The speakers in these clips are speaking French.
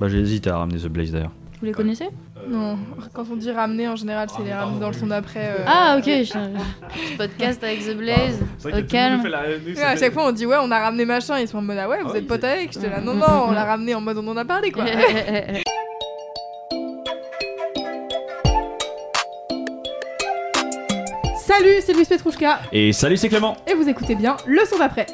Bah j'ai hésité à ramener The Blaze d'ailleurs. Vous les connaissez Non, quand on dit ramener en général, c'est les ramener dans le son d'après. euh. Ah, ok. je- Podcast avec The Blaze. Au calme. Ouais, à chaque fois on dit ouais, on a ramené machin, ils sont en mode ah ouais, vous êtes potes avec. J'étais là, non, non, on l'a ramené en mode on en a parlé quoi. Salut, c'est Louis Petrouchka Et salut c'est Clément et vous écoutez bien le son d'après.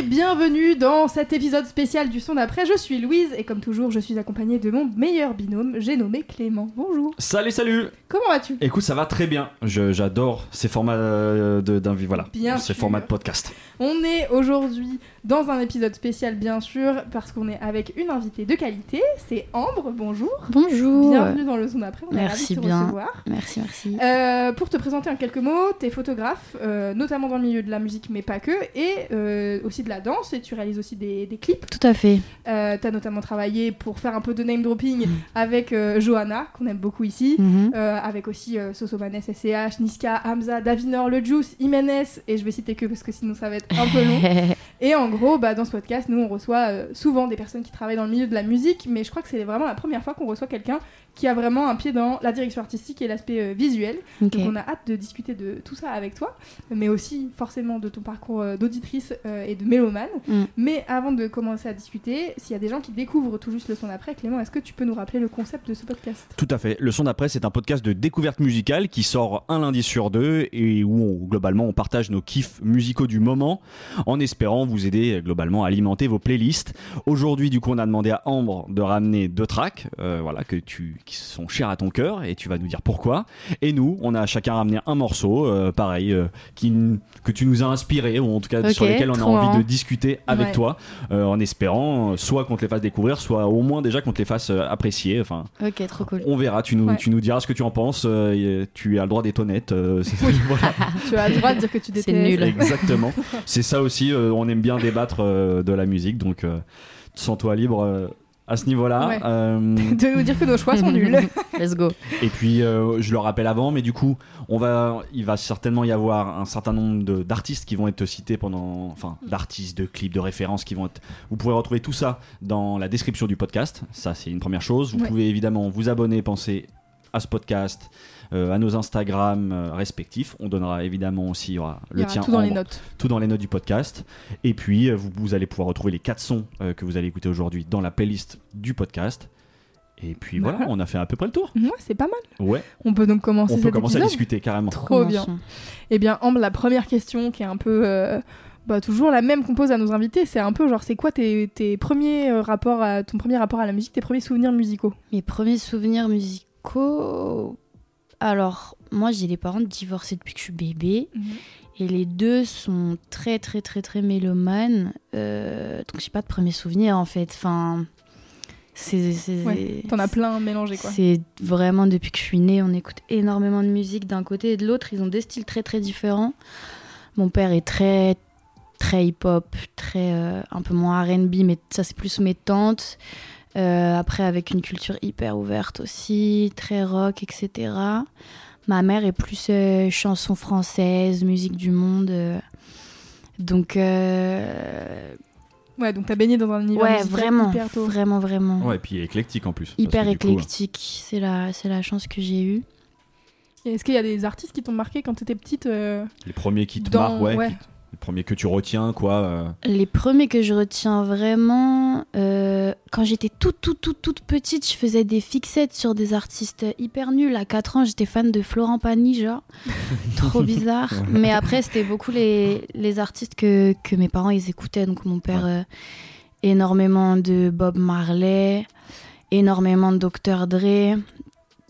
Et bienvenue dans cet épisode spécial du son d'après. Je suis Louise et comme toujours, je suis accompagnée de mon meilleur binôme, j'ai nommé Clément. Bonjour. Salut salut Comment vas-tu? Écoute ça va très bien, Je- j'adore ces formats euh, de- d'un voilà, Bien ces sûr. formats de podcast. On est aujourd'hui dans un épisode spécial bien sûr parce qu'on est avec une invitée de qualité, c'est Ambre. Bonjour. Bonjour. Bienvenue dans le son d'après. On est ravis Merci de te bien. recevoir. Merci, merci. Euh, pour te présenter en quelques mots, t'es photographe, euh, notamment dans le milieu de la musique, mais pas que, et euh, aussi de la danse, et tu réalises aussi des, des clips. Tout à fait. Euh, T'as notamment travaillé pour faire un peu de name dropping Mm. avec euh, Johanna, qu'on aime beaucoup ici, Mhm. euh, avec aussi euh, Sosomanes, SCH, Niska, Hamza, Davinor, Le Juice, Jiménez, et je vais citer que parce que sinon ça va être un peu long. Et en gros, bah, dans ce podcast, nous on reçoit euh, souvent des personnes qui travaillent dans le milieu de la musique, mais je crois que c'est vraiment la première fois qu'on reçoit quelqu'un qui a vraiment un pied dans la direction artistique et l'aspect euh, visuel. Donc on a hâte de discuter de tout ça avec toi, mais aussi forcément de ton parcours euh, d'auditrice euh, et de mélomane. Mm. Mais avant de commencer à discuter, s'il y a des gens qui découvrent tout juste le son d'après, Clément, est-ce que tu peux nous rappeler le concept de ce podcast? Tout à fait. Le son d'après, c'est un podcast de découverte musicale qui sort un lundi sur deux et où on- globalement on partage nos kiffs musicaux du moment en espérant vous aider globalement à alimenter vos playlists. Aujourd'hui, du coup, on a demandé à Ambre de ramener deux tracks, euh, voilà, que tu, qui sont chers à ton cœur et tu vas nous dire pourquoi. Et nous, on a chacun ramené un morceau, euh, pareil, euh, qui, que tu nous as inspiré ou en tout cas sur lesquels on a envie de discuter avec Ouais. toi, euh, en espérant soit qu'on te les fasse découvrir, soit au moins déjà qu'on te les fasse apprécier. Enfin, Ok, trop cool. on verra, tu nous, Ouais. tu nous diras ce que tu en penses. euh, tu as le droit d'être honnête. euh, voilà, Tu as le droit de dire que tu détestes. C'est nul. exactement. C'est ça aussi, euh, on aime bien débattre euh, de la musique, donc euh, sens-toi libre euh, à ce niveau-là. Ouais. Euh, De nous dire que nos choix sont nuls. Let's go. et puis, euh, je le rappelle avant, mais du coup, on va, il va certainement y avoir un certain nombre de- d'artistes qui vont être cités pendant, enfin, d'artistes, de clips, de références qui vont être. Vous pourrez retrouver tout ça dans la description du podcast. Ça, c'est une première chose. Vous Ouais. pouvez évidemment vous abonner, penser à ce podcast. Euh, à nos Instagram euh, respectifs. On donnera évidemment aussi il y aura Il le y aura tien tout dans les notes. tout dans les notes du podcast. Et puis, euh, vous, vous allez pouvoir retrouver les quatre sons euh, que vous allez écouter aujourd'hui dans la playlist du podcast. Et puis voilà, Voilà. on a fait à peu près le tour. Ouais, c'est pas mal. Ouais, On peut donc commencer on peut cet commencer à discuter carrément. Trop bien. Eh bien, Ambre, la première question qui est un peu. euh, bah, toujours la même qu'on pose à nos invités, c'est un peu genre, c'est quoi tes, tes premiers euh, rapports à, ton premier rapport à la musique, tes premiers souvenirs musicaux? Mes premiers souvenirs musicaux. Alors, moi, j'ai les parents divorcés depuis que je suis bébé. Et les deux sont très, très, très, très mélomanes. Euh, donc, j'ai pas de premiers souvenirs, en fait. Enfin. C'est. c'est- Ouais, T'en as plein mélangé quoi. C'est vraiment depuis que je suis née, on écoute énormément de musique d'un côté et de l'autre. Ils ont des styles très très différents. Mon père est très très hip-hop, très euh, un peu moins R&B, mais ça c'est plus mes tantes. Euh, après avec une culture hyper ouverte aussi, très rock, etc. Ma mère est plus euh, chanson française, musique du monde. euh. Donc euh, Ouais, donc t'as baigné dans un univers ouais, vraiment, hyper tôt. vraiment, vraiment Ouais, et puis éclectique en plus. hyper éclectique. C'est la, c'est la chance que j'ai eue. Est-ce qu'il y a des artistes qui t'ont marqué quand t'étais petite euh, les premiers qui te dans... marquent, ouais, ouais. qui- les premiers que tu retiens, quoi. euh, Les premiers que je retiens vraiment, euh, quand j'étais toute, toute, toute, toute petite, je faisais des fixettes sur des artistes hyper nuls. À 4 ans, j'étais fan de Florent Pagny, genre. Trop bizarre. Mais après, c'était beaucoup les, les artistes que, que mes parents, ils écoutaient. Donc, mon père, euh, énormément de Bob Marley, énormément de Dr. Dre,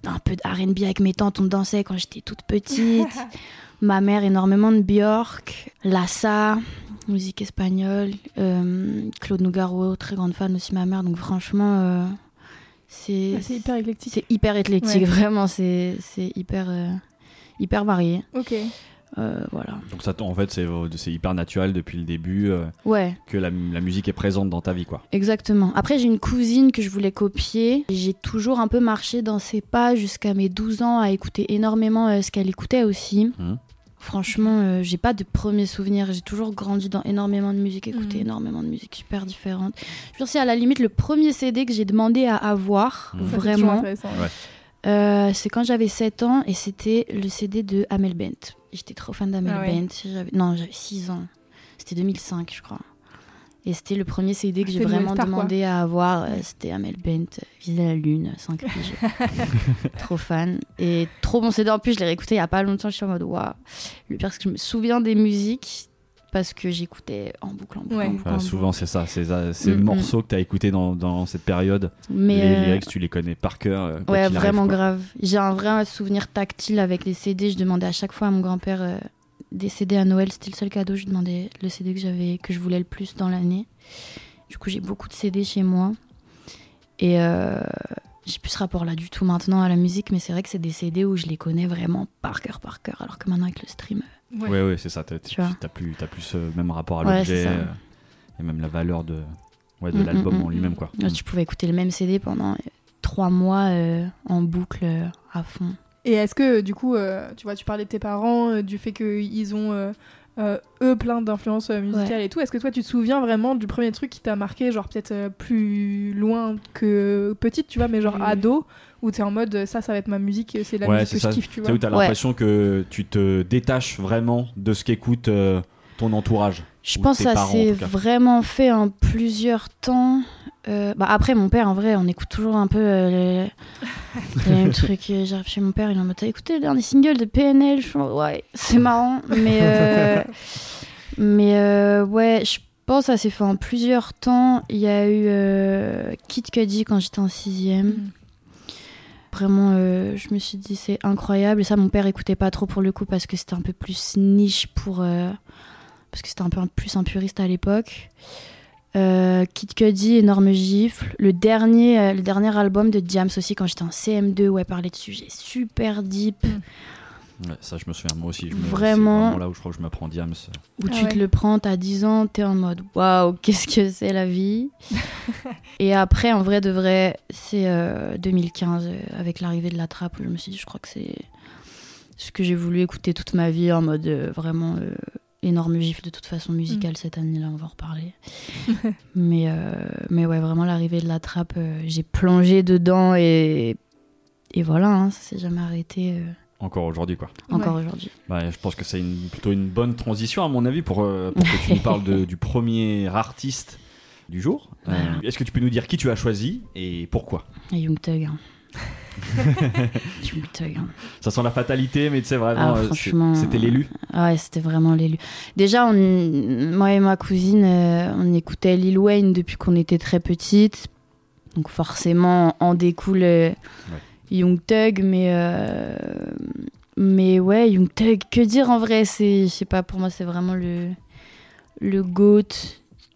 un peu de R&B avec mes tantes, on dansait quand j'étais toute petite. Ma mère, énormément de Björk, Lassa, musique espagnole, euh, Claude Nougaro, très grande fan aussi ma mère. Donc franchement, euh, c'est Ah, c'est hyper éclectique. c'est hyper éclectique, Ouais. vraiment, c'est c'est hyper, euh, hyper varié. Ok. Euh, voilà. Donc ça, en fait, c'est c'est hyper naturel depuis le début euh, Ouais, que la, la musique est présente dans ta vie, quoi. exactement. Après, j'ai une cousine que je voulais copier. J'ai toujours un peu marché dans ses pas jusqu'à mes 12 ans à écouter énormément euh, ce qu'elle écoutait aussi. Mhm. Franchement, euh, j'ai pas de premiers souvenirs. J'ai toujours grandi dans énormément de musique, écouté Mhm. énormément de musique super différente. Je veux dire, c'est à la limite le premier CD que j'ai demandé à avoir, toujours vraiment. Ouais. Euh, c'est quand j'avais 7 ans et c'était le CD de Amel Bent. J'étais trop fan d'Amel Ah ouais. Bent. J'avais- Non, j'avais 6 ans. C'était 2005, je crois. Et c'était le premier CD que j'ai une nouvelle vraiment star, quoi. demandé à avoir. Euh, C'était Amel Bent, euh, Viser la Lune, 5 piges. trop fan. Et trop bon CD. En plus, je l'ai réécouté il y a pas longtemps. Je suis en mode waouh. Le pire, c'est que je me souviens des musiques parce que j'écoutais en boucle, en boucle, Ouais. en boucle. Ouais, en souvent, c'est ça. C'est ça- ces Mm, morceaux que tu as écoutés dans, dans cette période. Mais, les euh, lyrics, tu les connais par cœur. euh, Ouais, arrive, vraiment grave. J'ai un vrai souvenir tactile avec les CD. Je demandais à chaque fois à mon grand-père euh, des CD à Noël. C'était le seul cadeau. Je demandais le CD que j'avais, que je voulais le plus dans l'année. Du coup, j'ai beaucoup de CD chez moi. Et euh, j'ai plus ce rapport-là du tout maintenant à la musique, mais c'est vrai que c'est des CD où je les connais vraiment par cœur, par cœur. Alors que maintenant, avec le stream, Ouais. Ouais, ouais, c'est ça. T'as Tu vois. t'as plus, t'as plus ce même rapport à Ouais, l'objet ça. euh, et même la valeur de, ouais, de Mm, l'album mm, en mm, lui-même, mm. quoi. euh, tu pouvais écouter le même CD pendant euh, trois mois euh, en boucle euh, à fond. Et est-ce que, du coup, euh, tu vois, tu parlais de tes parents, euh, du fait qu'ils ont, euh, euh, eux, plein d'influences euh, musicales et tout. Est-ce que toi, tu te souviens vraiment du premier truc qui t'a marqué, genre peut-être euh, plus loin que petite, tu vois, mais genre ado, où t'es en mode, euh, ça, ça va être ma musique, c'est la Ouais, musique c'est que ça. je kiffe, tu C'est vois. où t'as Ouais. l'impression que tu te détaches vraiment de ce qu'écoute euh, ton entourage. Je pense que ça s'est vraiment fait en plusieurs temps. Euh, bah après, mon père, en vrai, on écoute toujours un peu euh, les, les mêmes trucs. J'arrive chez mon père, il est en mode T'as écouté le dernier single de PNL Je suis en mode, Ouais, c'est marrant. Mais, euh, mais euh, ouais, je pense que ça s'est fait en plusieurs temps. Il y a eu euh, Kid Cudi quand j'étais en sixième. Mm. Vraiment, euh, je me suis dit c'est incroyable. Et ça, mon père écoutait pas trop pour le coup parce que c'était un peu plus niche pour. Parce que c'était un peu plus un puriste à l'époque. Euh, Kid Cudi, énorme gifle. Le dernier, euh, le dernier album de Diams aussi, quand j'étais en CM2, où elle parlait de sujets super deep, Ouais, ça, je me souviens, moi aussi. Je me- Vraiment. C'est vraiment là où je crois que je me prends Diams. où Ah tu ouais. te le prends, t'as 10 ans, t'es en mode waouh, qu'est-ce que c'est la vie? Et après, en vrai de vrai, c'est euh, 2015, euh, avec l'arrivée de la trappe, où je me suis dit, je crois que c'est ce que j'ai voulu écouter toute ma vie, en mode euh, vraiment euh, énorme gifle de toute façon musicale cette année-là, on va en reparler. mais, euh, mais ouais, vraiment l'arrivée de la trappe, euh, j'ai plongé dedans et, et voilà, hein, ça s'est jamais arrêté euh, Encore aujourd'hui, quoi. encore Ouais. aujourd'hui. Bah, je pense que c'est une, plutôt une bonne transition, à mon avis, pour, euh, pour que tu nous parles de- du premier artiste du jour. Euh, Voilà. Est-ce que tu peux nous dire qui tu as choisi et pourquoi? Et Young Thug. hein. Hein. Ça sent la fatalité, mais tu sais, vraiment, Ah, euh, c'était l'élu. Ah Ouais, c'était vraiment l'élu. Déjà, on- moi et ma cousine, euh, on écoutait Lil Wayne depuis qu'on était très petite. Donc forcément, en découle euh, Young Thug, mais... euh, Mais ouais, Young Thug, que dire en vrai C'est, je sais pas, pour moi, c'est vraiment le, le GOAT,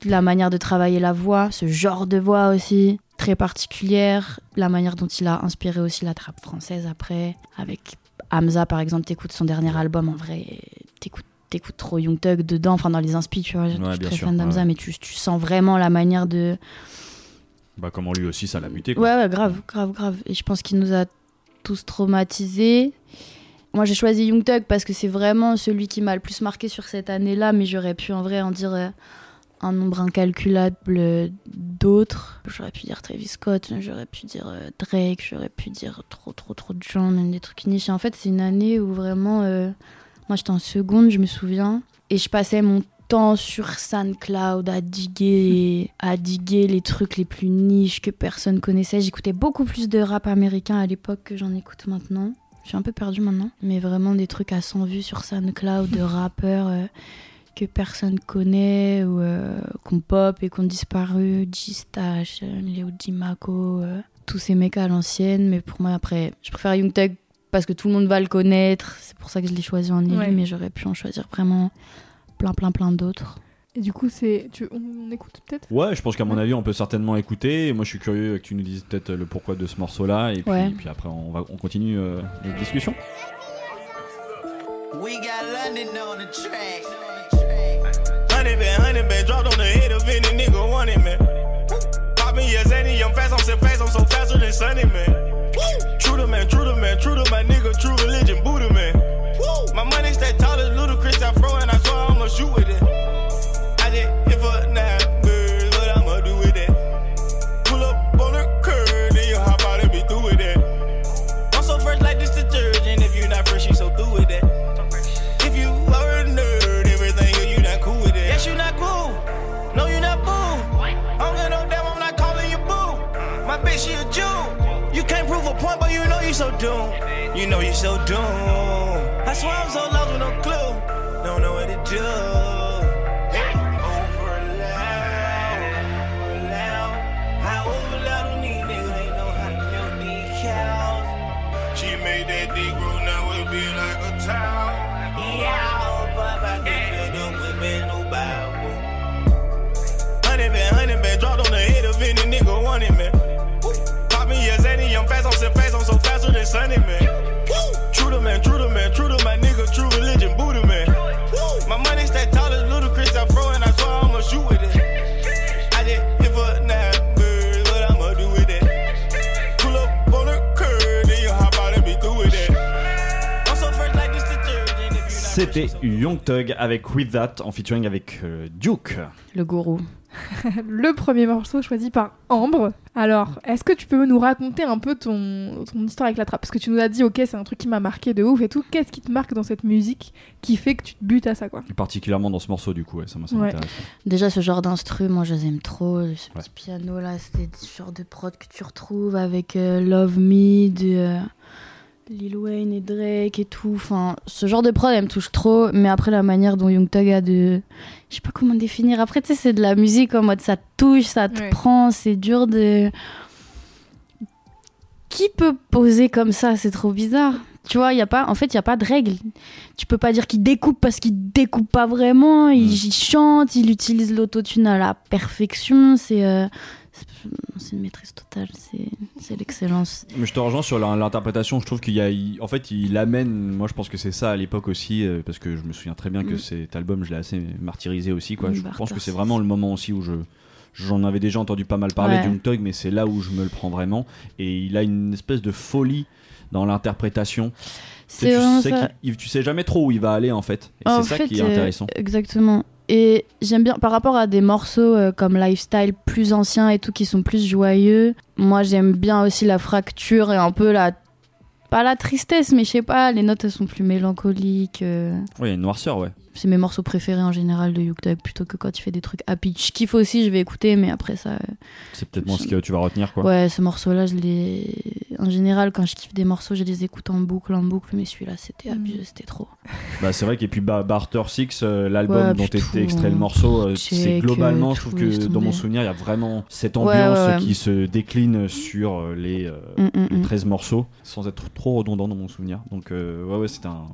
la manière de travailler la voix, ce genre de voix aussi, très particulière, la manière dont il a inspiré aussi la trappe française après, avec Hamza par exemple, t'écoutes son dernier album, en vrai, t'écoutes t'écoutes trop Young Thug dedans, enfin dans les inspi, tu vois, je suis très sûr, fan d'Hamza, ouais. mais tu, tu sens vraiment la manière de... Bah, comment lui aussi, ça l'a buté. Quoi. Ouais, ouais, grave, grave, grave. Et je pense qu'il nous a tous traumatisés. Moi, j'ai choisi Young Thug parce que c'est vraiment celui qui m'a le plus marqué sur cette année-là, mais j'aurais pu en vrai en dire euh, un nombre incalculable d'autres. J'aurais pu dire Travis Scott, j'aurais pu dire euh, Drake, j'aurais pu dire trop, trop, trop de gens, même des trucs niches. Et en fait, c'est une année où vraiment. euh, moi, j'étais en seconde, je me souviens, et je passais mon temps sur SoundCloud à diguer, à diguer les trucs les plus niches que personne connaissait. J'écoutais beaucoup plus de rap américain à l'époque que j'en écoute maintenant. Je suis un peu perdue maintenant, mais vraiment des trucs à 100 vues sur SoundCloud de rappeurs euh, que personne connaît ou euh, qu'on pop et qu'on disparu. G-Stash, euh, Léo Dimaco, euh, tous ces mecs à l'ancienne. Mais pour moi, après, je préfère Young Thug parce que tout le monde va le connaître. C'est pour ça que je l'ai choisi en élu, Ouais. mais j'aurais pu en choisir vraiment plein, plein, plein d'autres. Et du coup, c'est. Tu... On écoute peut-être? Ouais, je pense qu'à mon avis, on peut certainement écouter. Et moi, je suis curieux que tu nous dises peut-être le pourquoi de ce morceau-là. Et puis, après, on, va, on continue euh, notre discussion. We got London on the track. Honey been, honey been dropped on the head of any nigga wanted, man. Pop me as any, I'm fast, I'm so fast, I'm so faster than Sunny, man. True to man, true to man, true to my nigga, true religion, Buddha, My bitch, she a Jew. You can't prove a point, but you know you so doomed. You know you so doomed. I swear I'm so lost with no clue. Don't know what to do. She made that grow, now it be like a town. Sunny, man. C'était Young Thug avec With That en featuring avec euh, Duke. Le gourou. Le premier morceau choisi par Ambre. Alors, est-ce que tu peux nous raconter un peu ton, ton histoire avec la trappe? Parce que tu nous as dit, ok, c'est un truc qui m'a marqué de ouf et tout. Qu'est-ce qui te marque dans cette musique qui fait que tu te butes à ça, quoi? Et particulièrement dans ce morceau, du coup, ouais, ça, ça Ouais. m'intéresse. Déjà, ce genre d'instru, moi, je les aime trop. Ce Ouais. petit piano là, c'est ce genre de prod que tu retrouves avec euh, Love Me de euh, Lil Wayne et Drake et tout. Enfin, ce genre de prod, elle me touche trop. Mais après, la manière dont Young Thug a de. Je sais pas comment définir. Après, tu sais, c'est de la musique en mode ça te touche, ça te Ouais. prend, c'est dur de. Qui peut poser comme ça? C'est trop bizarre. Tu vois, y a pas, en fait, il n'y a pas de règle. Tu peux pas dire qu'il découpe parce qu'il découpe pas vraiment. Il, Mm. il chante, il utilise l'autotune à la perfection. C'est euh, c'est- une maîtrise totale. C'est l'excellence. Mais je te rejoins sur l'interprétation. Je trouve qu'il y a, il- en fait, il amène. Moi, je pense que c'est ça à l'époque aussi, euh, parce que je me souviens très bien que Mm. cet album, je l'ai assez martyrisé aussi. Quoi. Mm, Je pense que c'est vraiment le moment aussi où je. J'en avais déjà entendu pas mal parler Ouais. mais c'est là où je me le prends vraiment. Et il a une espèce de folie dans l'interprétation. Tu sais, tu, sais tu jamais trop où il va aller en fait. Et c'est ça fait, qui est euh, intéressant. exactement. Et j'aime bien, par rapport à des morceaux euh, comme Lifestyle plus anciens et tout, qui sont plus joyeux, moi j'aime bien aussi la fracture et un peu la. Pas la tristesse, mais je sais pas, les notes elles sont plus mélancoliques. euh. Oui, il y a une noirceur, ouais. C'est mes morceaux préférés en général de Thug, plutôt que quand il fait des trucs happy. Je kiffe aussi, je vais écouter, mais après ça. euh, C'est peut-être moi ce que tu vas retenir, quoi. Ouais, ce morceau-là, je l'ai. En général, quand je kiffe des morceaux, je les écoute en boucle, en boucle, mais celui-là, c'était Mm. abusé, c'était trop. Bah, c'est vrai, et puis bah, Barter Six, euh, l'album Ouais, dont était extrait le hein. morceau, euh, c'est globalement, euh, je trouve que dans mon souvenir, il y a vraiment cette ambiance ouais, ouais. qui se décline sur les, euh, Mm, mm, les mm. 13 morceaux, sans être trop redondant dans mon souvenir. Donc, euh, ouais, ouais, c'est un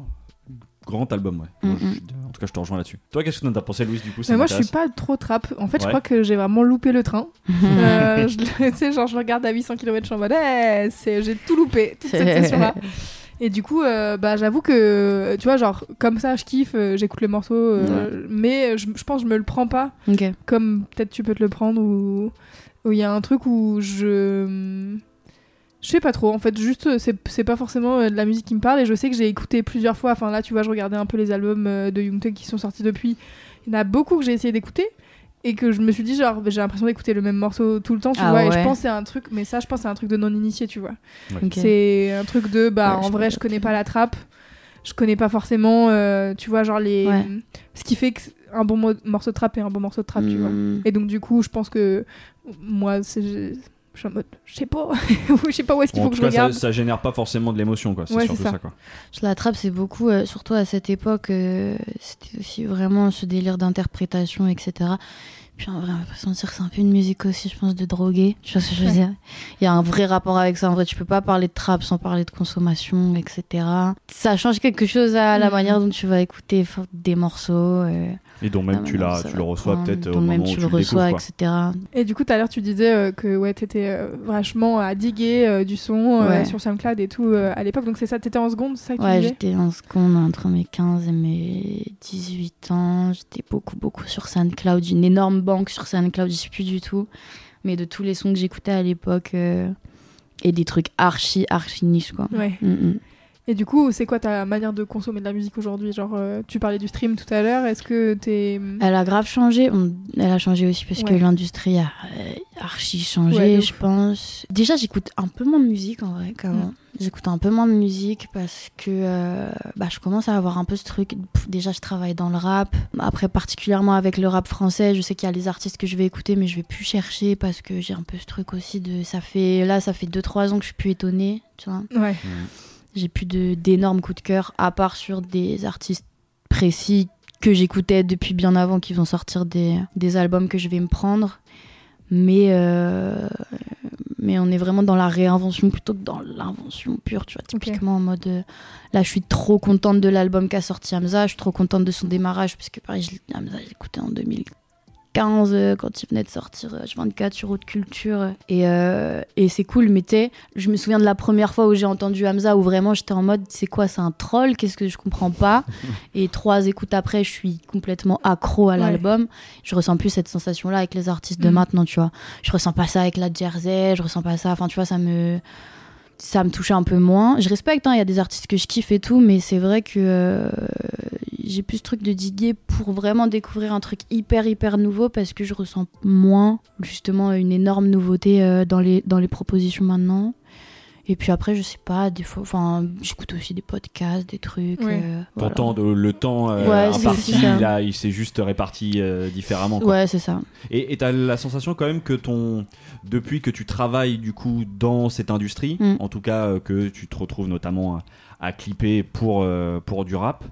grand album, ouais. Moi, Mm, je suis- en tout cas, je te rejoins là-dessus. Toi, qu'est-ce que t'en as pensé, Louise, du coup ça Mais moi, je suis pas trop trappe. En fait, je crois que j'ai vraiment loupé le train. Euh, je, tu sais, genre, je regarde à 800 km, je suis en mode, Eh, c'est- j'ai tout loupé, toute cette session-là. Et du coup, euh, bah, j'avoue que, tu vois, genre, comme ça, je kiffe, euh, j'écoute le morceau, euh, mais je, je pense que je me le prends pas comme peut-être tu peux te le prendre ou où il y a un truc où je. Je sais pas trop, en fait, juste, c'est c'est pas forcément euh, de la musique qui me parle et je sais que j'ai écouté plusieurs fois. Enfin, là, tu vois, je regardais un peu les albums euh, de Young Thug qui sont sortis depuis. Il y en a beaucoup que j'ai essayé d'écouter et que je me suis dit, genre, j'ai l'impression d'écouter le même morceau tout le temps, tu Ah vois. Et je pense que c'est un truc, mais ça, je pense que c'est un truc de non-initié, tu vois. Ok. C'est un truc de, bah, Ouais, je en vrai, je connais pas la trappe. Je connais pas forcément, euh, tu vois, genre les. Ouais. Ce qui fait que un bon mo- morceau de trappe est un bon morceau de trappe, tu vois. Mm. Et donc, du coup, je pense que moi, c'est- je suis en mode, je sais pas, je sais pas où est-ce qu'il Bon, faut en que tout je cas, ça, regarde. ça génère pas forcément de l'émotion, quoi. C'est Ouais, surtout ça. quoi. Je l'attrape, c'est beaucoup, euh, surtout à cette époque, euh, c'était aussi vraiment ce délire d'interprétation, etc. Puis en vrai, on va pas se mentir, c'est un peu une musique aussi, je pense, de droguer. Tu vois ce que je veux dire? Il y a un vrai rapport avec ça. En vrai, tu peux pas parler de trap sans parler de consommation, etc. Ça change quelque chose à la Mhm. manière dont tu vas écouter des morceaux. euh, Et dont la même tu, ça tu le reçois peut-être au même moment où tu tu le reçois, découvres. etc. Et du coup, tout à l'heure, tu disais euh, que ouais, t'étais euh, vachement à diguer euh, du son euh, Ouais. sur SoundCloud et tout euh, à l'époque. Donc c'est ça, t'étais en seconde, c'est ça que tu Ouais, j'étais en seconde entre mes 15 et mes 18 ans. J'étais beaucoup, beaucoup sur SoundCloud. J'ai une énorme banque sur SoundCloud, j'y suis plus du tout. Mais de tous les sons que j'écoutais à l'époque, euh, et des trucs archi, archi niche, quoi. Ouais. Mm, mm. Et du coup, c'est quoi ta manière de consommer de la musique aujourd'hui? Genre, euh, tu parlais du stream tout à l'heure. Est-ce que t'es Elle a grave changé. On- Elle a changé aussi parce que l'industrie a euh, archi changé, Ouais, je pense. Déjà, j'écoute un peu moins de musique en vrai qu'avant. Mm. J'écoute un peu moins de musique parce que euh, bah, je commence à avoir un peu ce truc. Pff, déjà, je travaille dans le rap. Après, particulièrement avec le rap français, je sais qu'il y a les artistes que je vais écouter, mais je vais plus chercher parce que j'ai un peu ce truc aussi de. Ça fait là, ça fait 2-3 ans que je suis plus étonnée, tu vois. Ouais. J'ai plus d'énormes coups de cœur, à part sur des artistes précis que j'écoutais depuis bien avant, qui vont sortir des, albums que je vais me prendre. Mais, euh, mais on est vraiment dans la réinvention plutôt que dans l'invention pure, tu vois. Typiquement en mode, euh, là, je suis trop contente de l'album qu'a sorti Hamza, je suis trop contente de son démarrage, parce que pareil, Hamza, je l'écoutais en 2000. 15 euh, quand il venait de sortir euh, H24 sur Haute Culture. Et, euh, et c'est cool, mais je me souviens de la première fois où j'ai entendu Hamza, où vraiment j'étais en mode, c'est quoi, c'est un troll, qu'est-ce que je comprends pas? et trois écoutes après, je suis complètement accro à l'album. Je ressens plus cette sensation-là avec les artistes de mm. maintenant, tu vois. Je ressens pas ça avec la Jersey, je ressens pas ça, enfin, tu vois, ça me ça me touche un peu moins. Je respecte, hein, il y a des artistes que je kiffe et tout, mais c'est vrai que euh, j'ai plus ce truc de diguer pour vraiment découvrir un truc hyper, hyper nouveau parce que je ressens moins, justement, une énorme nouveauté euh, dans, les, dans les propositions maintenant. Et puis après, je sais pas, des fois, enfin, j'écoute aussi des podcasts, des trucs. Ouais. euh, Ton voilà. temps de- le temps euh, Ouais, imparti, ça. il, s'est juste réparti euh, différemment. quoi. Ouais, c'est ça. Et tu as la sensation quand même que ton depuis que tu travailles du coup dans cette industrie, Mm. en tout cas euh, que tu te retrouves notamment à, à clipper pour euh, pour du rap,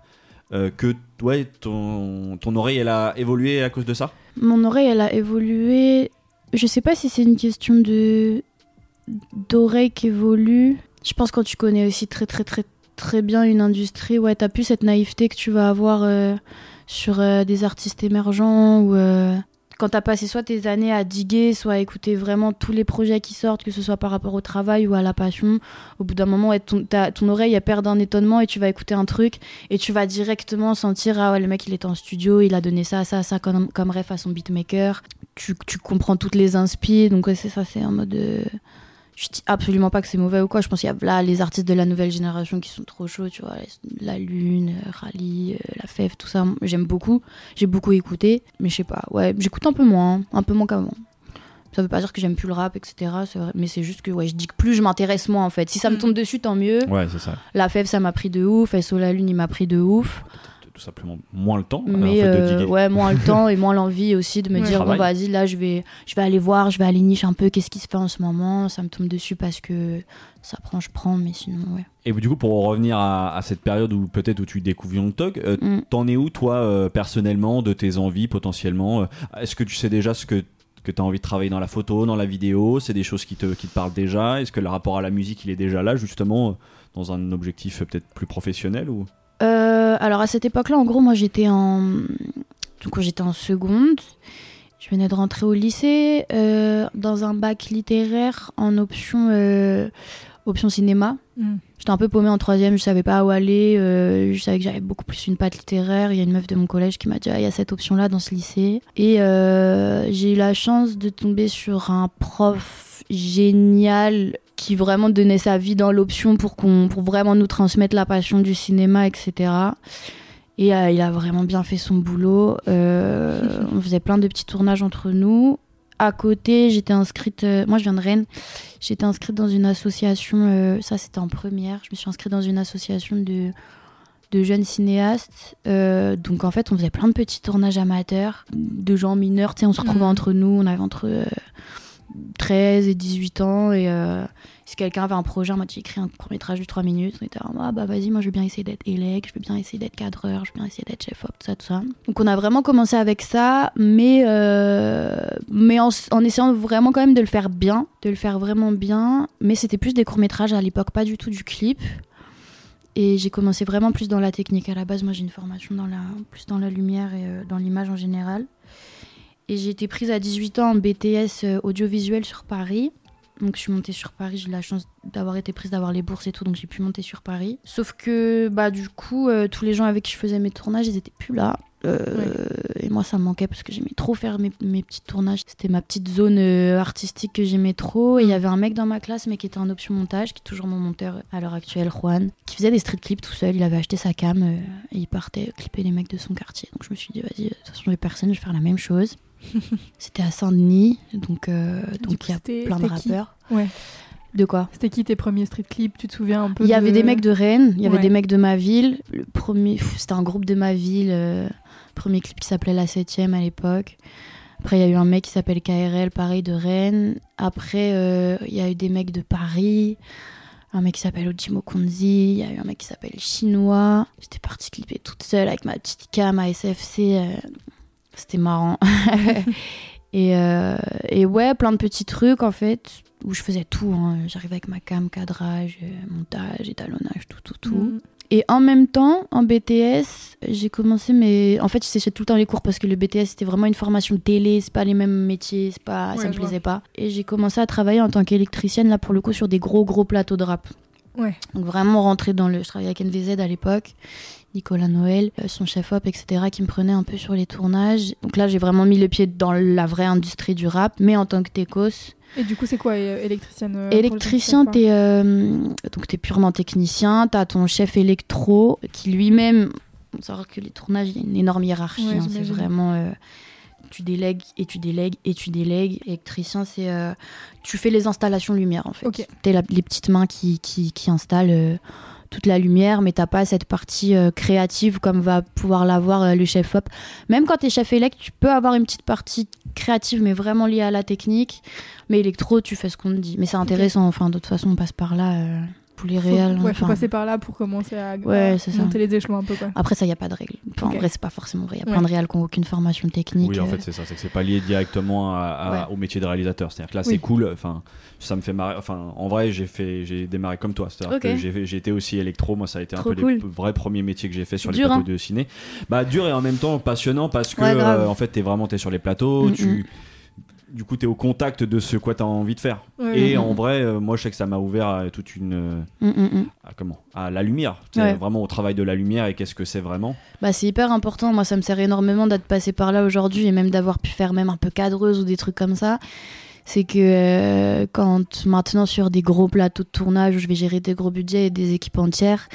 euh, que ouais ton ton oreille elle a évolué à cause de ça? Mon oreille, elle a évolué. Je sais pas si c'est une question de d'oreille qui évolue. Je pense quand tu connais aussi très très très très bien une industrie, ouais, t'as plus cette naïveté que tu vas avoir euh, sur euh, des artistes émergents ou euh, quand t'as passé soit tes années à diguer, soit à écouter vraiment tous les projets qui sortent, que ce soit par rapport au travail ou à la passion, au bout d'un moment, ouais, ton, ton oreille elle perd un étonnement et tu vas écouter un truc et tu vas directement sentir ah ouais le mec il était en studio, il a donné ça, ça, ça comme, comme ref à son beatmaker. Tu, tu comprends toutes les inspi, donc c'est ça, c'est en mode. Je dis absolument pas que c'est mauvais ou quoi. Je pense qu'il y a là les artistes de la nouvelle génération qui sont trop chauds, tu vois. La Lune, euh, Rally, euh, La Fève, tout ça. J'aime beaucoup. J'ai beaucoup écouté. Mais je sais pas. Ouais, j'écoute un peu moins. hein. Un peu moins qu'avant. Ça veut pas dire que j'aime plus le rap, etc. vrai. Mais c'est juste que ouais, je dis que plus je m'intéresse moins en fait. Si ça me Mm. tombe dessus, tant mieux. Ouais c'est ça. La Fève, ça m'a pris de ouf. SO La Lune, il m'a pris de ouf. Tout simplement moins le temps euh, en Mais fait, de euh, ouais, moins le temps et moins l'envie aussi de me Ouais. dire bon vas-y là je vais je vais aller voir, je vais aller niche un peu qu'est-ce qui se fait en ce moment, ça me tombe dessus parce que ça prend je prends mais sinon ouais. Et du coup pour revenir à, à cette période où peut-être où tu découvres Young Thug, euh, Mm. T'en es où, toi, euh, personnellement, de tes envies potentiellement euh, Est-ce que tu sais déjà ce que, que tu as envie de travailler dans la photo, dans la vidéo C'est des choses qui te, qui te parlent déjà? Est-ce que le rapport à la musique, il est déjà là, justement, dans un objectif peut-être plus professionnel ou... Euh, alors à cette époque-là en gros moi j'étais en donc j'étais en seconde, je venais de rentrer au lycée euh, dans un bac littéraire en option euh, option cinéma. Mm. J'étais un peu paumée en troisième, je savais pas où aller. je savais que j'avais beaucoup plus une patte littéraire. Il y a une meuf de mon collège qui m'a dit ah, il y a cette option-là dans ce lycée. Et j'ai eu la chance de tomber sur un prof génial qui vraiment donnait sa vie dans l'option pour qu'on pour vraiment nous transmettre la passion du cinéma, etc. Et euh, il a vraiment bien fait son boulot. Euh, on faisait plein de petits tournages entre nous. À côté, j'étais inscrite. euh, moi, je viens de Rennes. J'étais inscrite dans une association. ça, c'était en première. Je me suis inscrite dans une association de de jeunes cinéastes. Donc en fait, on faisait plein de petits tournages amateurs, de gens mineurs. Tu sais, on se retrouvait Mhm. entre nous. On avait entre 13 et 18 ans et euh, Si quelqu'un avait un projet, moi j'ai écrit un court métrage de 3 minutes, on était ah bah vas-y, moi je veux bien essayer d'être élec, je veux bien essayer d'être cadreur, je veux bien essayer d'être chef op, tout ça, tout ça. Donc on a vraiment commencé avec ça, mais, euh, mais en, en essayant vraiment quand même de le faire bien, de le faire vraiment bien. Mais c'était plus des courts métrages à l'époque, pas du tout du clip. Et j'ai commencé vraiment plus dans la technique. À la base, moi j'ai une formation dans la, plus dans la lumière et euh, dans l'image en général. Et j'ai été prise à 18 ans en BTS euh, audiovisuel sur Paris. Donc je suis montée sur Paris, j'ai eu la chance d'avoir été prise, d'avoir les bourses et tout, donc j'ai pu monter sur Paris. Sauf que bah du coup, euh, tous les gens avec qui je faisais mes tournages, ils étaient plus là. Euh, Et moi, ça me manquait parce que j'aimais trop faire mes, mes petits tournages. C'était ma petite zone euh, artistique que j'aimais trop. Et il y avait un mec dans ma classe, mais qui était en option montage, qui est toujours mon monteur à l'heure actuelle, Juan, qui faisait des street clips tout seul. Il avait acheté sa cam euh, et il partait clipper les mecs de son quartier. Donc je me suis dit, vas-y, de toute façon, j'ai personne, je vais faire la même chose. C'était à Saint-Denis, donc euh, donc il y a plein de rappeurs. Ouais. De quoi C'était qui tes premiers street clips? Tu te souviens un peu Il y avait de- des mecs de Rennes, il y avait Ouais. des mecs de ma ville. Le premier, c'était un groupe de ma ville. euh, premier clip qui s'appelait La Septième à l'époque. Après, il y a eu un mec qui s'appelle KRL, pareil de Rennes. Après, euh, il y a eu des mecs de Paris. Un mec qui s'appelle Ojimo Konzi. Il y a eu un mec qui s'appelle Chinois. J'étais partie clipper toute seule avec ma petite cam à SFC. euh, C'était marrant. et, euh, et ouais, plein de petits trucs en fait, où je faisais tout. hein. J'arrivais avec ma cam, cadrage, euh, montage, étalonnage, tout, tout, tout. Mhm. Et en même temps, en BTS, j'ai commencé mes. En fait, je séchais tout le temps les cours parce que le BTS c'était vraiment une formation télé, c'est pas les mêmes métiers, c'est pas, Ouais, ça me vois. plaisait pas. Et j'ai commencé à travailler en tant qu'électricienne là pour le coup sur des gros gros plateaux de rap. Ouais. Donc vraiment rentrer dans le. Je travaillais avec NVZ à l'époque, Nicolas Noël, euh, son chef op, etc., qui me prenait un peu sur les tournages. Donc là, j'ai vraiment mis le pied dans la vraie industrie du rap, mais en tant que techos. Et du coup, c'est quoi euh, électricien euh, Électricien, t'es euh, donc t'es purement technicien. T'as ton chef électro qui lui-même, on savoir que les tournages, il y a une énorme hiérarchie. Ouais, hein, c'est vraiment euh, tu délègues et tu délègues et tu délègues. Électricien, c'est euh, tu fais les installations lumière en fait. Ok. T'es les petites mains qui qui, qui installent. Euh, toute la lumière, mais t'as pas cette partie euh, créative comme va pouvoir l'avoir euh, le chef op. Même quand t'es chef élect, tu peux avoir une petite partie créative, mais vraiment liée à la technique. Mais électro, tu fais ce qu'on te dit. Mais c'est intéressant, enfin, de toute façon, on passe par là pour les Faut, réels. ouais, faut enfin. passer par là pour commencer à, Ouais, à c'est ça. monter les échelons un peu. Quoi. Après, ça, il n'y a pas de règle. Enfin. En vrai, c'est pas forcément vrai. Il y a Ouais. plein de réels qui n'ont aucune formation technique. Oui, en euh, fait, c'est ça, c'est que c'est pas lié directement à- à- Ouais. au métier de réalisateur. C'est-à-dire que là, Oui. c'est cool. Enfin, ça me fait marrer. Enfin, en vrai, j'ai fait, j'ai démarré comme toi. C'est-à-dire que j'ai, été aussi électro. Moi, ça a été un peu cool. les vrais premiers métiers que j'ai fait sur les plateaux hein. de ciné. Bah, dur et en même temps passionnant parce que, euh, en fait, t'es vraiment t'es sur les plateaux. Mm, tu, du coup, t'es au contact de ce quoi t'as envie de faire. Et Mm, en mm. vrai, euh, moi, je sais que ça m'a ouvert à toute une, euh, hum, hum, hum. à comment, à la lumière. Ouais. Vraiment au travail de la lumière et qu'est-ce que c'est vraiment. Bah, c'est hyper important. Moi, ça me sert énormément d'être passé par là aujourd'hui et même d'avoir pu faire même un peu cadreuse ou des trucs comme ça. C'est que euh, quand maintenant sur des gros plateaux de tournage où je vais gérer des gros budgets et des équipes entières,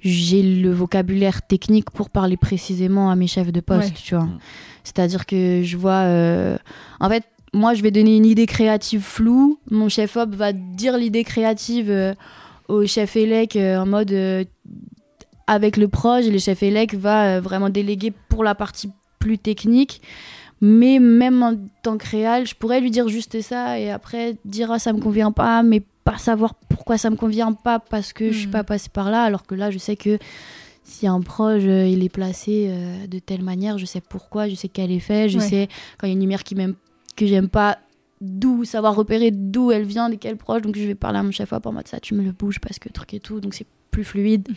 j'ai le vocabulaire technique pour parler précisément à mes chefs de poste, Ouais. tu vois. Mm. C'est-à-dire que je vois. euh, En fait, moi, je vais donner une idée créative floue. Mon chef op va dire l'idée créative euh, au chef élec euh, en mode euh, avec le proche. Et le chef élec va vraiment déléguer pour la partie plus technique. Mais même en tant que réal, je pourrais lui dire juste ça et après dire ah, ça me convient pas, mais pas savoir pourquoi ça me convient pas parce que je suis pas passé par là. Alors que là, je sais que si un proche il est placé de telle manière, je sais pourquoi, je sais quel effet, je Ouais. sais quand il y a une lumière qui m'aime que j'aime pas d'où savoir repérer d'où elle vient de quel proche donc je vais parler à mon chef op en mode ça tu me le bouges parce que truc et tout donc c'est plus fluide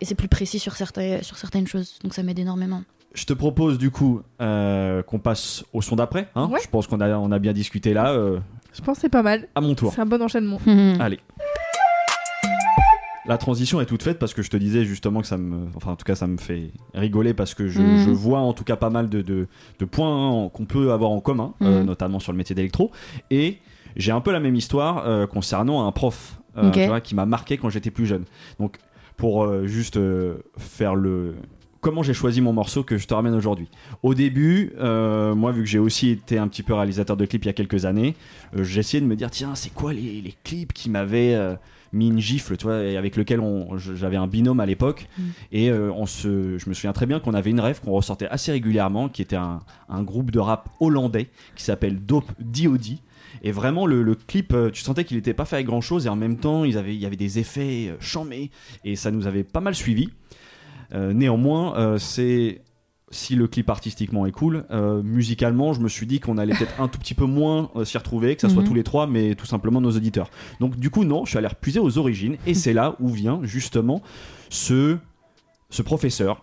et c'est plus précis sur certains sur certaines choses donc ça m'aide énormément Je te propose du coup euh, qu'on passe au son d'après. hein. Ouais. Je pense qu'on a, on a bien discuté là. euh, Je pense que c'est pas mal. à mon tour. C'est un bon enchaînement. Allez. La transition est toute faite parce que je te disais justement que ça me, enfin en tout cas ça me fait rigoler parce que je, je vois en tout cas pas mal de, de, de points qu'on peut avoir en commun, euh, Mhm. notamment sur le métier d'électro. Et j'ai un peu la même histoire euh, concernant un prof euh, Ok. tu vois, qui m'a marqué quand j'étais plus jeune. Donc pour juste faire le comment j'ai choisi mon morceau que je te ramène aujourd'hui. Au début, moi, vu que j'ai aussi été un petit peu réalisateur de clips il y a quelques années, j'ai essayé de me dire tiens, c'est quoi les, les clips qui m'avaient mis une gifle, tu vois, avec lequel j'avais un binôme à l'époque. Mm. Et euh, on se, je me souviens très bien qu'on avait une rêve qu'on ressortait assez régulièrement, qui était un, un groupe de rap hollandais qui s'appelle Dope D.O.D. Et vraiment, le, le clip, euh, tu sentais qu'il n'était pas fait avec grand chose, et en même temps, ils avaient, il y avait des effets euh, chamés, et ça nous avait pas mal suivi. Euh, néanmoins, euh, c'est si le clip artistiquement est cool, euh, musicalement, je me suis dit qu'on allait peut-être un tout petit peu moins euh, s'y retrouver, que ça soit Mhm. tous les trois, mais tout simplement nos auditeurs. Donc du coup, non, je suis allé repuiser aux origines, et c'est là où vient justement ce, ce professeur.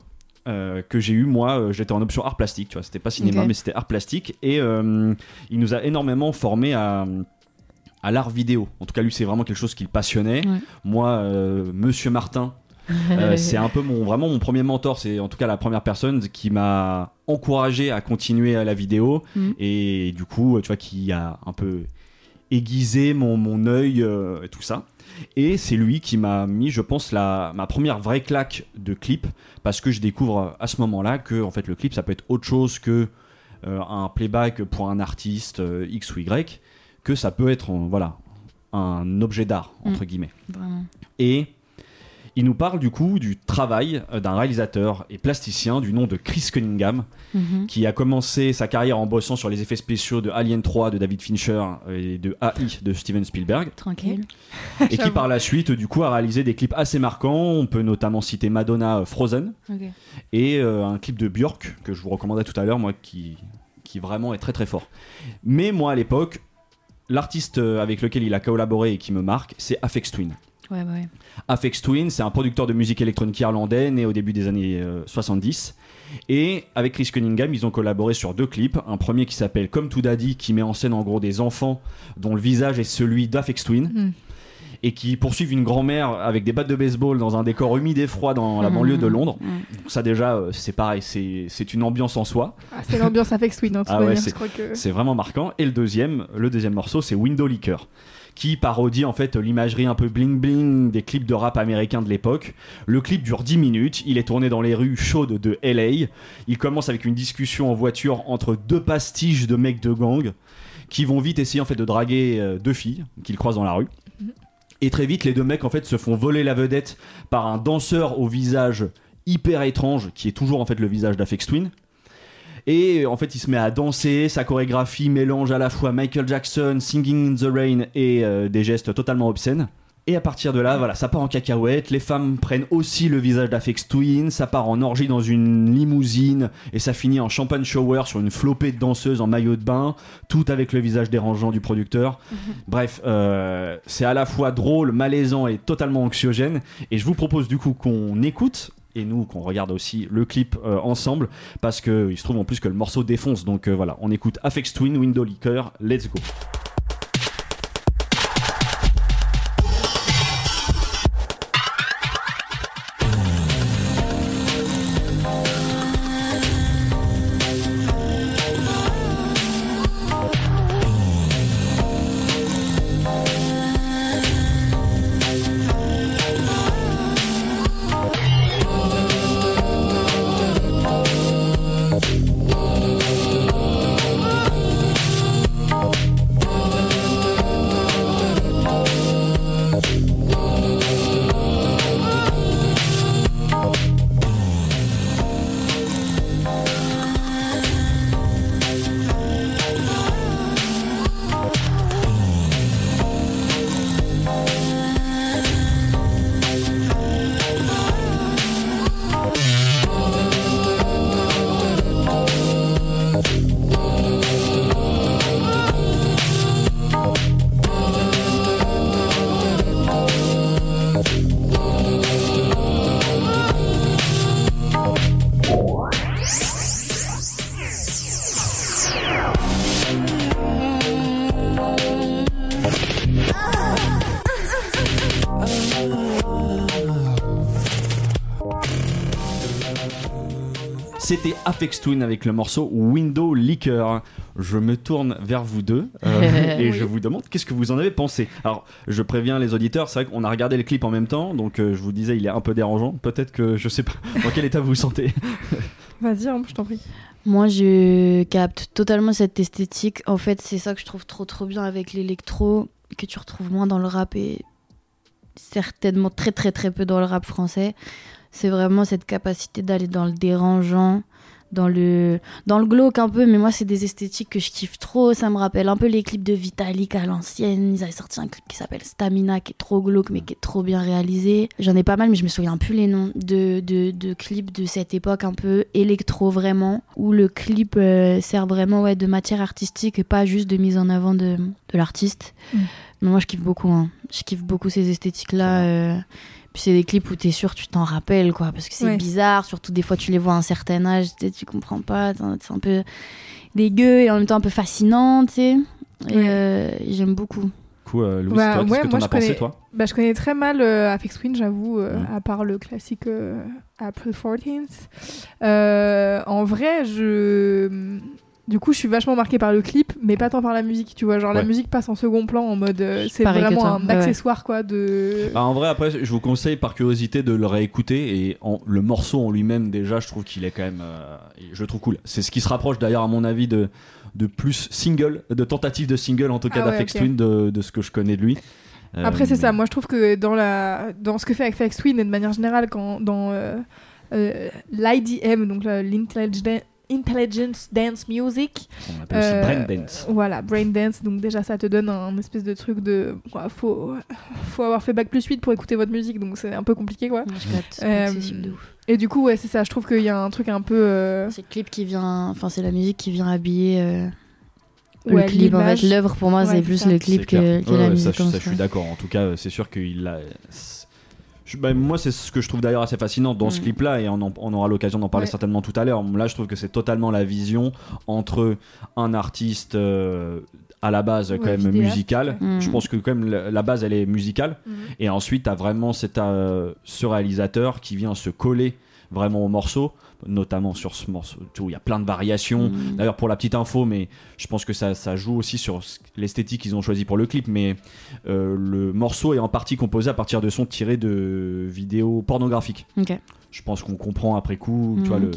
euh, que j'ai eu moi j'étais en option art plastique tu vois c'était pas cinéma mais c'était art plastique et il nous a énormément formé à à l'art vidéo en tout cas lui c'est vraiment quelque chose qui le passionnait Ouais. moi monsieur Martin c'est un peu mon vraiment mon premier mentor c'est en tout cas la première personne qui m'a encouragé à continuer à la vidéo. Mhm. et du coup tu vois qui a un peu aiguisé mon, mon œil euh, et tout ça. Et c'est lui qui m'a mis je pense la ma première vraie claque de clip. Parce que je découvre à ce moment là que en fait le clip ça peut être autre chose que euh, un playback pour un artiste euh, X ou Y que ça peut être euh, voilà un objet d'art entre guillemets. Vraiment. et il nous parle du coup du travail euh, d'un réalisateur et plasticien du nom de Chris Cunningham, Mhm. qui a commencé sa carrière en bossant sur les effets spéciaux de Alien 3 de David Fincher et de AI de Steven Spielberg, Tranquille. et qui par la suite du coup a réalisé des clips assez marquants. On peut notamment citer Madonna euh, Frozen et euh, un clip de Björk que je vous recommandais tout à l'heure, moi qui qui vraiment est très très fort. Mais moi à l'époque, l'artiste avec lequel il a collaboré et qui me marque, c'est Afex Twin. Ouais, bah ouais. Afex Twin, c'est un producteur de musique électronique irlandais né au début des années euh, 70. Et avec Chris Cunningham, ils ont collaboré sur deux clips. Un premier qui s'appelle Comme To Daddy, qui met en scène en gros des enfants dont le visage est celui d'Afex Twin. Mm. Et qui poursuivent une grand-mère avec des battes de baseball dans un décor humide et froid dans la banlieue de Londres. Mhm. Donc ça déjà, euh, c'est pareil, c'est c'est une ambiance en soi. Ah, c'est l'ambiance avec Sweet, hein, de toute Ah ouais, c'est- je crois que. C'est vraiment marquant. Et le deuxième, le deuxième morceau, c'est Window Liquor, qui parodie en fait l'imagerie un peu bling bling des clips de rap américains de l'époque. Le clip dure 10 minutes. Il est tourné dans les rues chaudes de LA. Il commence avec une discussion en voiture entre deux pastiches de mecs de gang qui vont vite essayer en fait de draguer euh, deux filles qu'ils croisent dans la rue. Et très vite, les deux mecs en fait se font voler la vedette par un danseur au visage hyper étrange, qui est toujours en fait le visage d'Afex Twin. Et en fait, il se met à danser. Sa chorégraphie mélange à la fois Michael Jackson, Singing in the Rain et euh, des gestes totalement obscènes. Et à partir de là, voilà, ça part en cacahuète. Les femmes prennent aussi le visage d'Afex Twin. Ça part en orgie dans une limousine. Et ça finit en champagne shower sur une flopée de danseuses en maillot de bain. Tout avec le visage dérangeant du producteur. Bref, euh, c'est à la fois drôle, malaisant et totalement anxiogène. Et je vous propose du coup qu'on écoute. Et nous, qu'on regarde aussi le clip euh, ensemble. Parce que il se trouve en plus que le morceau défonce. Donc euh, voilà, on écoute Afex Twin, Window Liquor. Let's go. Apex Twin avec le morceau Window Liquor. Je me tourne vers vous deux euh, et je vous demande qu'est-ce que vous en avez pensé. Alors, je préviens les auditeurs, c'est vrai qu'on a regardé le clip en même temps, donc euh, je vous disais, il est un peu dérangeant. Peut-être que je sais pas dans quel état vous vous sentez. Vas-y, hein, je t'en prie. Moi, je capte totalement cette esthétique. En fait, c'est ça que je trouve trop trop bien avec l'électro, que tu retrouves moins dans le rap et certainement très très très peu dans le rap français. C'est vraiment cette capacité d'aller dans le dérangeant, dans le, dans le glauque un peu, mais moi c'est des esthétiques que je kiffe trop. Ça me rappelle un peu les clips de Vitalik à l'ancienne. Ils avaient sorti un clip qui s'appelle Stamina, qui est trop glauque, mais qui est trop bien réalisé. J'en ai pas mal, mais je me souviens plus les noms de, de, de clips de cette époque un peu électro vraiment, où le clip euh, sert vraiment ouais, de matière artistique et pas juste de mise en avant de, de l'artiste. Mm. Mais moi je kiffe beaucoup, hein. je kiffe beaucoup ces esthétiques-là. euh, puis c'est des clips où t'es sûr tu t'en rappelles quoi parce que c'est Ouais. bizarre surtout des fois tu les vois à un certain âge tu sais, tu comprends pas c'est un peu dégueu et en même temps un peu fascinant tu sais et Ouais. euh, j'aime beaucoup Du coup, euh, Louis, Bah, toi, qu'est-ce ouais, que moi, t'en as je pensé, connais- toi? Bah, je connais très mal euh, Twin, j'avoue, euh, à part le classique euh, April 14th. Euh, en vrai, je. Du coup, je suis vachement marquée par le clip, mais pas tant par la musique, tu vois. Genre, la Ouais. musique passe en second plan en mode. euh, c'est vraiment un ouais, ouais. accessoire, quoi, de. Bah, en vrai, après, je vous conseille par curiosité de le réécouter. Et en- le morceau en lui-même, déjà, je trouve qu'il est quand même. euh, je le trouve cool. C'est ce qui se rapproche d'ailleurs, à mon avis, de, de plus single, de tentative de single, en tout cas Ah ouais, d'Afex ok. Twin, de, de ce que je connais de lui. Euh, Après, c'est ça. Moi, je trouve que dans, la... dans ce que fait Aphex Twin, et de manière générale, quand, dans euh, euh, l'IDM, donc la- l'Intelligent- Intelligence Dance Music, On l'appelle aussi Euh, Brain Dance. Voilà, brain dance. Donc déjà, ça te donne un espèce de truc de, quoi, faut, faut avoir fait bac plus 8 pour écouter votre musique, donc c'est un peu compliqué, quoi. Euh, accessible de ouf. Et du coup, ouais, c'est ça. Je trouve qu'il y a un truc un peu, euh, c'est le clip qui vient enfin c'est la musique qui vient habiller euh, ouais, le clip en fait l'œuvre pour moi Ouais, c'est plus ça. le clip que, que Ouais, la ouais, musique ça, ça, je suis d'accord. En tout cas, c'est sûr qu'il a. Je- bah, moi, c'est ce que je trouve d'ailleurs assez fascinant dans ce Mm. clip-là, et on, en- on aura l'occasion d'en parler Ouais. certainement tout à l'heure. Là, je trouve que c'est totalement la vision entre un artiste euh, à la base quand même vidéaste, musical. ouais. Je Mm. pense que quand même la, base elle est musicale, Mhm. et ensuite tu as vraiment cet, euh, ce réalisateur qui vient se coller vraiment au morceau, notamment sur ce morceau où il y a plein de variations. Mm. D'ailleurs, pour la petite info, mais je pense que ça, ça joue aussi sur l'esthétique qu'ils ont choisi pour le clip. Mais euh, le morceau est en partie composé à partir de sons tirés de vidéos pornographiques. Je pense qu'on comprend après coup, Mm, vois, le-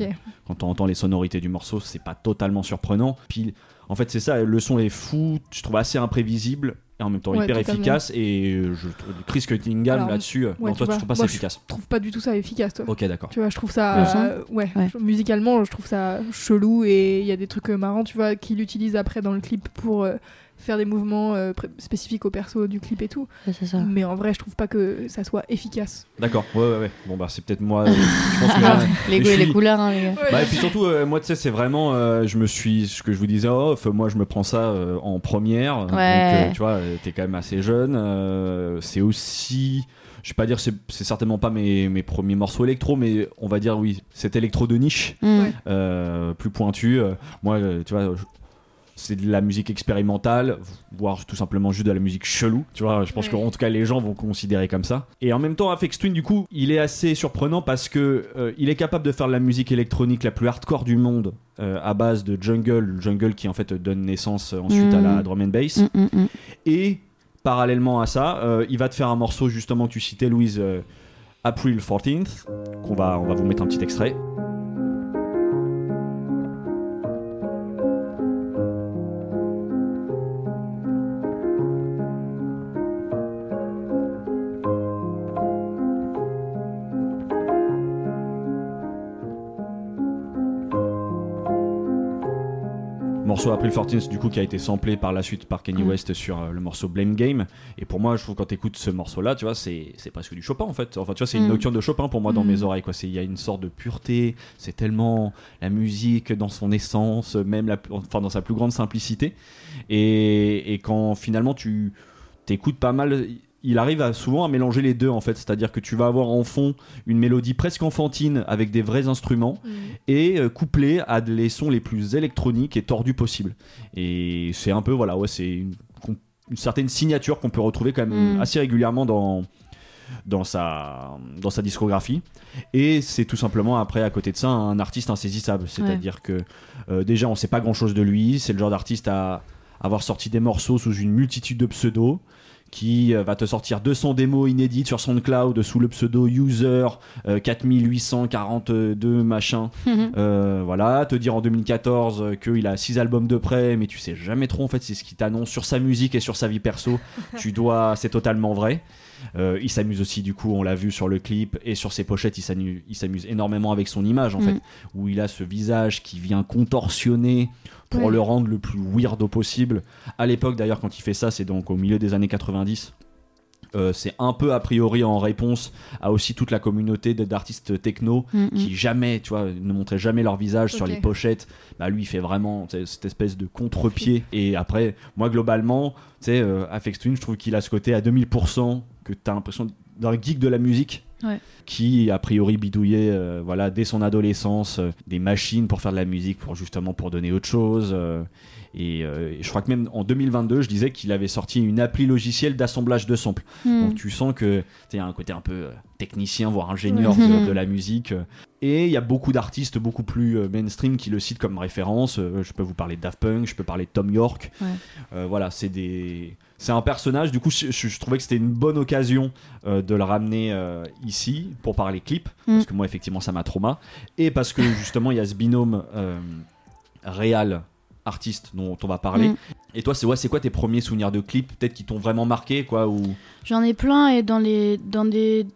quand on entend les sonorités du morceau, c'est pas totalement surprenant. Puis, en fait, c'est ça, le son est fou, je trouve assez imprévisible et en même temps Ouais, hyper totalement. efficace. Et je trouve Chris Cunningham là-dessus, ouais, non, tu toi, tu vois, trouves pas ça je- efficace Je trouve pas du tout ça efficace, toi. Ok, d'accord. Tu vois, je trouve ça. Euh, ouais, Ouais. je- musicalement, je trouve ça chelou et il y a des trucs euh, marrants, tu vois, qu'il utilise après dans le clip pour euh, faire des mouvements euh, spécifiques au perso du clip et tout. Ouais, c'est ça Mais en vrai, je trouve pas que ça soit efficace. D'accord, ouais, ouais, ouais. Bon, bah, c'est peut-être moi. euh, je pense que les goûts et les couleurs hein, les gars Bah, et puis surtout, euh, moi, tu sais, c'est vraiment, euh, je me suis, ce que je vous disais off, moi, je me prends ça euh, en première. Donc, Ouais. euh, tu vois, t'es quand même assez jeune. euh, c'est aussi, je vais pas dire, c'est c'est certainement pas mes, mes premiers morceaux électro, mais on va dire, oui, c'est électro de niche, Mm. Euh, plus pointu. Euh, moi, tu vois, c'est de la musique expérimentale, voire tout simplement juste de la musique chelou. Tu vois, je pense Ouais. qu'en tout cas les gens vont considérer comme ça. Et en même temps, Afex Twin, du coup, il est assez surprenant parce que euh, il est capable de faire de la musique électronique la plus hardcore du monde euh, à base de jungle, jungle qui en fait donne naissance euh, ensuite à la Mhm. drum and bass. Mm, mm, mm. Et parallèlement à ça, il va te faire un morceau justement que tu citais, Louise, April 14th, qu'on va, on va vous mettre un petit extrait. Morceau April 14th du coup qui a été samplé par la suite par Kanye Mm. West sur euh, le morceau Blame Game et pour moi je trouve quand t'écoutes ce morceau là tu vois c'est c'est presque du Chopin en fait enfin tu vois c'est une Mm. nocturne de Chopin pour moi dans Mm. mes oreilles quoi c'est il y a une sorte de pureté c'est tellement la musique dans son essence même la enfin dans sa plus grande simplicité et, et quand finalement tu t'écoutes pas mal il arrive à, souvent à mélanger les deux en fait c'est-à-dire que tu vas avoir en fond une mélodie presque enfantine avec des vrais instruments et euh, couplé à les sons les plus électroniques et tordus possibles. Et c'est un peu, voilà, ouais, c'est une certaine signature qu'on peut retrouver quand même Mm. assez régulièrement dans, dans, sa, dans sa discographie. Et c'est tout simplement, après, à côté de ça, un artiste insaisissable. C'est-à-dire que euh, déjà, on sait pas grand-chose de lui. C'est le genre d'artiste à avoir sorti des morceaux sous une multitude de pseudos qui euh, va te sortir 200 démos inédites sur SoundCloud sous le pseudo user euh, 4842 machin euh, voilà, te dire en 2014 euh, qu'il a 6 albums de près, mais tu sais jamais trop en fait, c'est ce qu'il t'annonce sur sa musique et sur sa vie perso. tu dois, c'est totalement vrai. Euh, il s'amuse aussi, du coup, on l'a vu sur le clip et sur ses pochettes, il s'amuse énormément avec son image, en Mm. fait, où il a ce visage qui vient contorsionner pour Ouais. le rendre le plus weirdo possible. À l'époque, d'ailleurs, quand il fait ça, c'est donc au milieu des années 90. Euh, c'est un peu a priori en réponse à aussi toute la communauté d'artistes techno Mm, mm. qui jamais, tu vois, ne montraient jamais leur visage sur les pochettes. Bah lui, il fait vraiment cette espèce de contre-pied. Et après, moi globalement, tu sais, euh, Twin, je trouve qu'il a ce côté à 2000% que t'as l'impression d'un geek de la musique. Ouais. Qui a priori bidouillait euh, voilà dès son adolescence euh, des machines pour faire de la musique pour justement pour donner autre chose euh, et, et je crois que même en 2022 je disais qu'il avait sorti une appli logicielle d'assemblage de samples Mm. donc tu sens que il y a un côté un peu technicien, voire ingénieur de, de la musique. Et il y a beaucoup d'artistes beaucoup plus mainstream qui le citent comme référence. Je peux vous parler de Daft Punk, je peux parler de Tom York. Ouais. Voilà, c'est des. C'est un personnage, du coup je, je- je trouvais que c'était une bonne occasion euh, de le ramener euh, ici pour parler clip, Mm. parce que moi effectivement ça m'a trauma, et parce que justement il y a ce binôme euh, réal artiste dont on va parler. Mm. Et toi c'est ouais, c'est quoi tes premiers souvenirs de clips peut-être qui t'ont vraiment marqué quoi ou? J'en ai plein et dans les dans des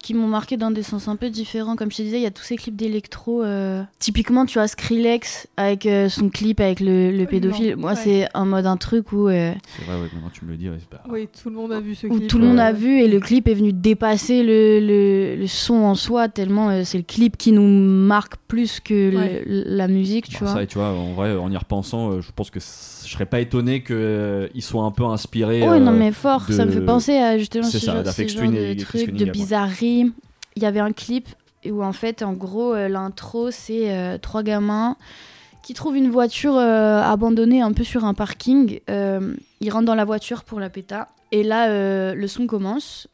qui m'ont marqué dans des sens un peu différents. Comme je te disais, il y a tous ces clips d'électro. euh, Typiquement, tu vois Skrillex avec euh, son clip avec le, le pédophile. Moi, ouais. c'est en mode un truc où, euh, C'est vrai, ouais, maintenant tu me le dis. ouais, c'est pas- Oui, tout le monde a vu ce où clip. tout le monde a vu et le clip est venu dépasser le, le, le son en soi tellement euh, c'est le clip qui nous marque plus que le- la musique, tu Bah, vois. ça, tu vois, en vrai, en y repensant, euh, je pense que je serais pas étonné qu'il soit un peu inspiré. Ouais, non, euh, mais fort, ça me fait penser à justement ce ça, genre, ce genre de trucs, de bizarrerie. Il y avait un clip où en fait, en gros, euh, l'intro, c'est euh, trois gamins qui trouvent une voiture euh, abandonnée un peu sur un parking. Euh, ils rentrent dans la voiture pour la péta. Et là, euh, le son commence.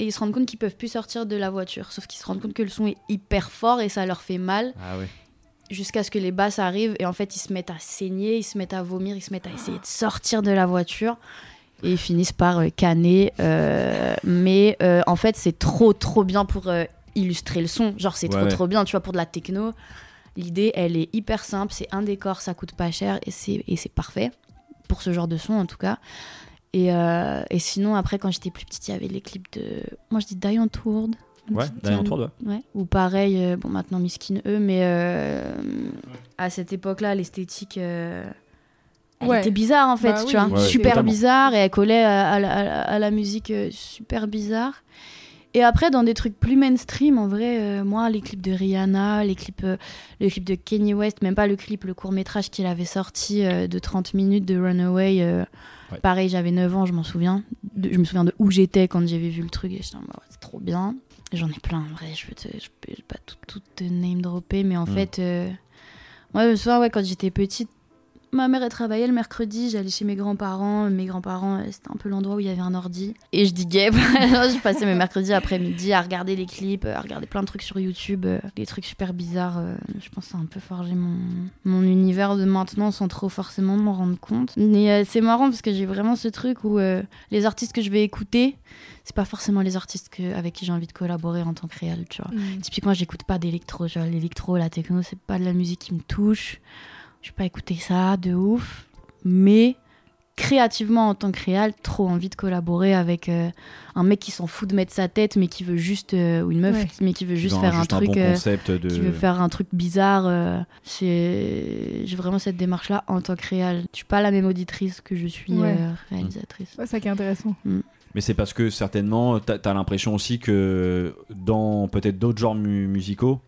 Et ils se rendent compte qu'ils peuvent plus sortir de la voiture. Sauf qu'ils se rendent compte que le son est hyper fort et ça leur fait mal Ah ouais. Jusqu'à ce que les basses arrivent et en fait ils se mettent à saigner, ils se mettent à vomir, ils se mettent à essayer de sortir de la voiture et ils finissent par euh, canner. euh, mais euh, en fait c'est trop trop bien pour euh, illustrer le son. Genre c'est Ouais, trop trop bien, tu vois, pour de la techno. L'idée elle est hyper simple, c'est un décor, ça coûte pas cher et c'est et c'est parfait pour ce genre de son en tout cas. Et, et sinon après quand j'étais plus petite il y avait les clips de... Moi je dis Diane Tourde. Ouais, Diane Tourde, ouais. Ouais. Ou pareil, euh, bon maintenant Miskin eux, mais euh, à cette époque-là, l'esthétique, euh, elle Ouais. était bizarre en fait, Bah tu oui, vois, Ouais, super totalement. bizarre et elle collait à, à la, à la- à la musique euh, super bizarre. Et après, dans des trucs plus mainstream, en vrai, euh, moi, les clips de Rihanna, les clips, euh, le clip de Kanye West, même pas le clip, le court métrage qu'il avait sorti euh, de 30 minutes de Runaway. euh, Ouais. Pareil, j'avais 9 ans, je m'en souviens. De- je me souviens de où j'étais quand j'avais vu le truc et j'étais mode, Ouais, c'est trop bien. J'en ai plein, en vrai, je peux, te, je peux pas tout, tout te name dropper, mais en Mm. fait, euh, moi, le soir, ouais, quand j'étais petite, ma mère, elle travaillait le mercredi, j'allais chez mes grands-parents. Mes grands-parents, euh, c'était un peu l'endroit où il y avait un ordi. Et je diguais, je passais mes mercredis après-midi à regarder les clips, à regarder plein de trucs sur YouTube, euh, des trucs super bizarres. euh, je pense que ça a un peu forgé mon, mon univers de maintenant sans trop forcément m'en rendre compte. Mais euh, c'est marrant parce que j'ai vraiment ce truc où euh, les artistes que je vais écouter, c'est pas forcément les artistes que, avec qui j'ai envie de collaborer en tant que réel, tu vois. Mm. Typiquement, j'écoute pas d'électro. L'électro, la techno, c'est pas de la musique qui me touche. Je vais pas écouter ça de ouf. Mais créativement, en tant que réal, trop envie de collaborer avec euh, un mec qui s'en fout de mettre sa tête, mais qui veut juste. euh, ou une meuf, Ouais. mais qui veut juste Dans faire un truc. bon euh, de. qui veut faire un truc bizarre. euh, c'est j'ai vraiment cette démarche là en tant que réal. Je suis pas la même auditrice que je suis Ouais. euh, réalisatrice. Ouais, ça qui est intéressant. Mais c'est parce que certainement, t'as as, l'impression aussi que dans peut-être d'autres genres mu- musicaux,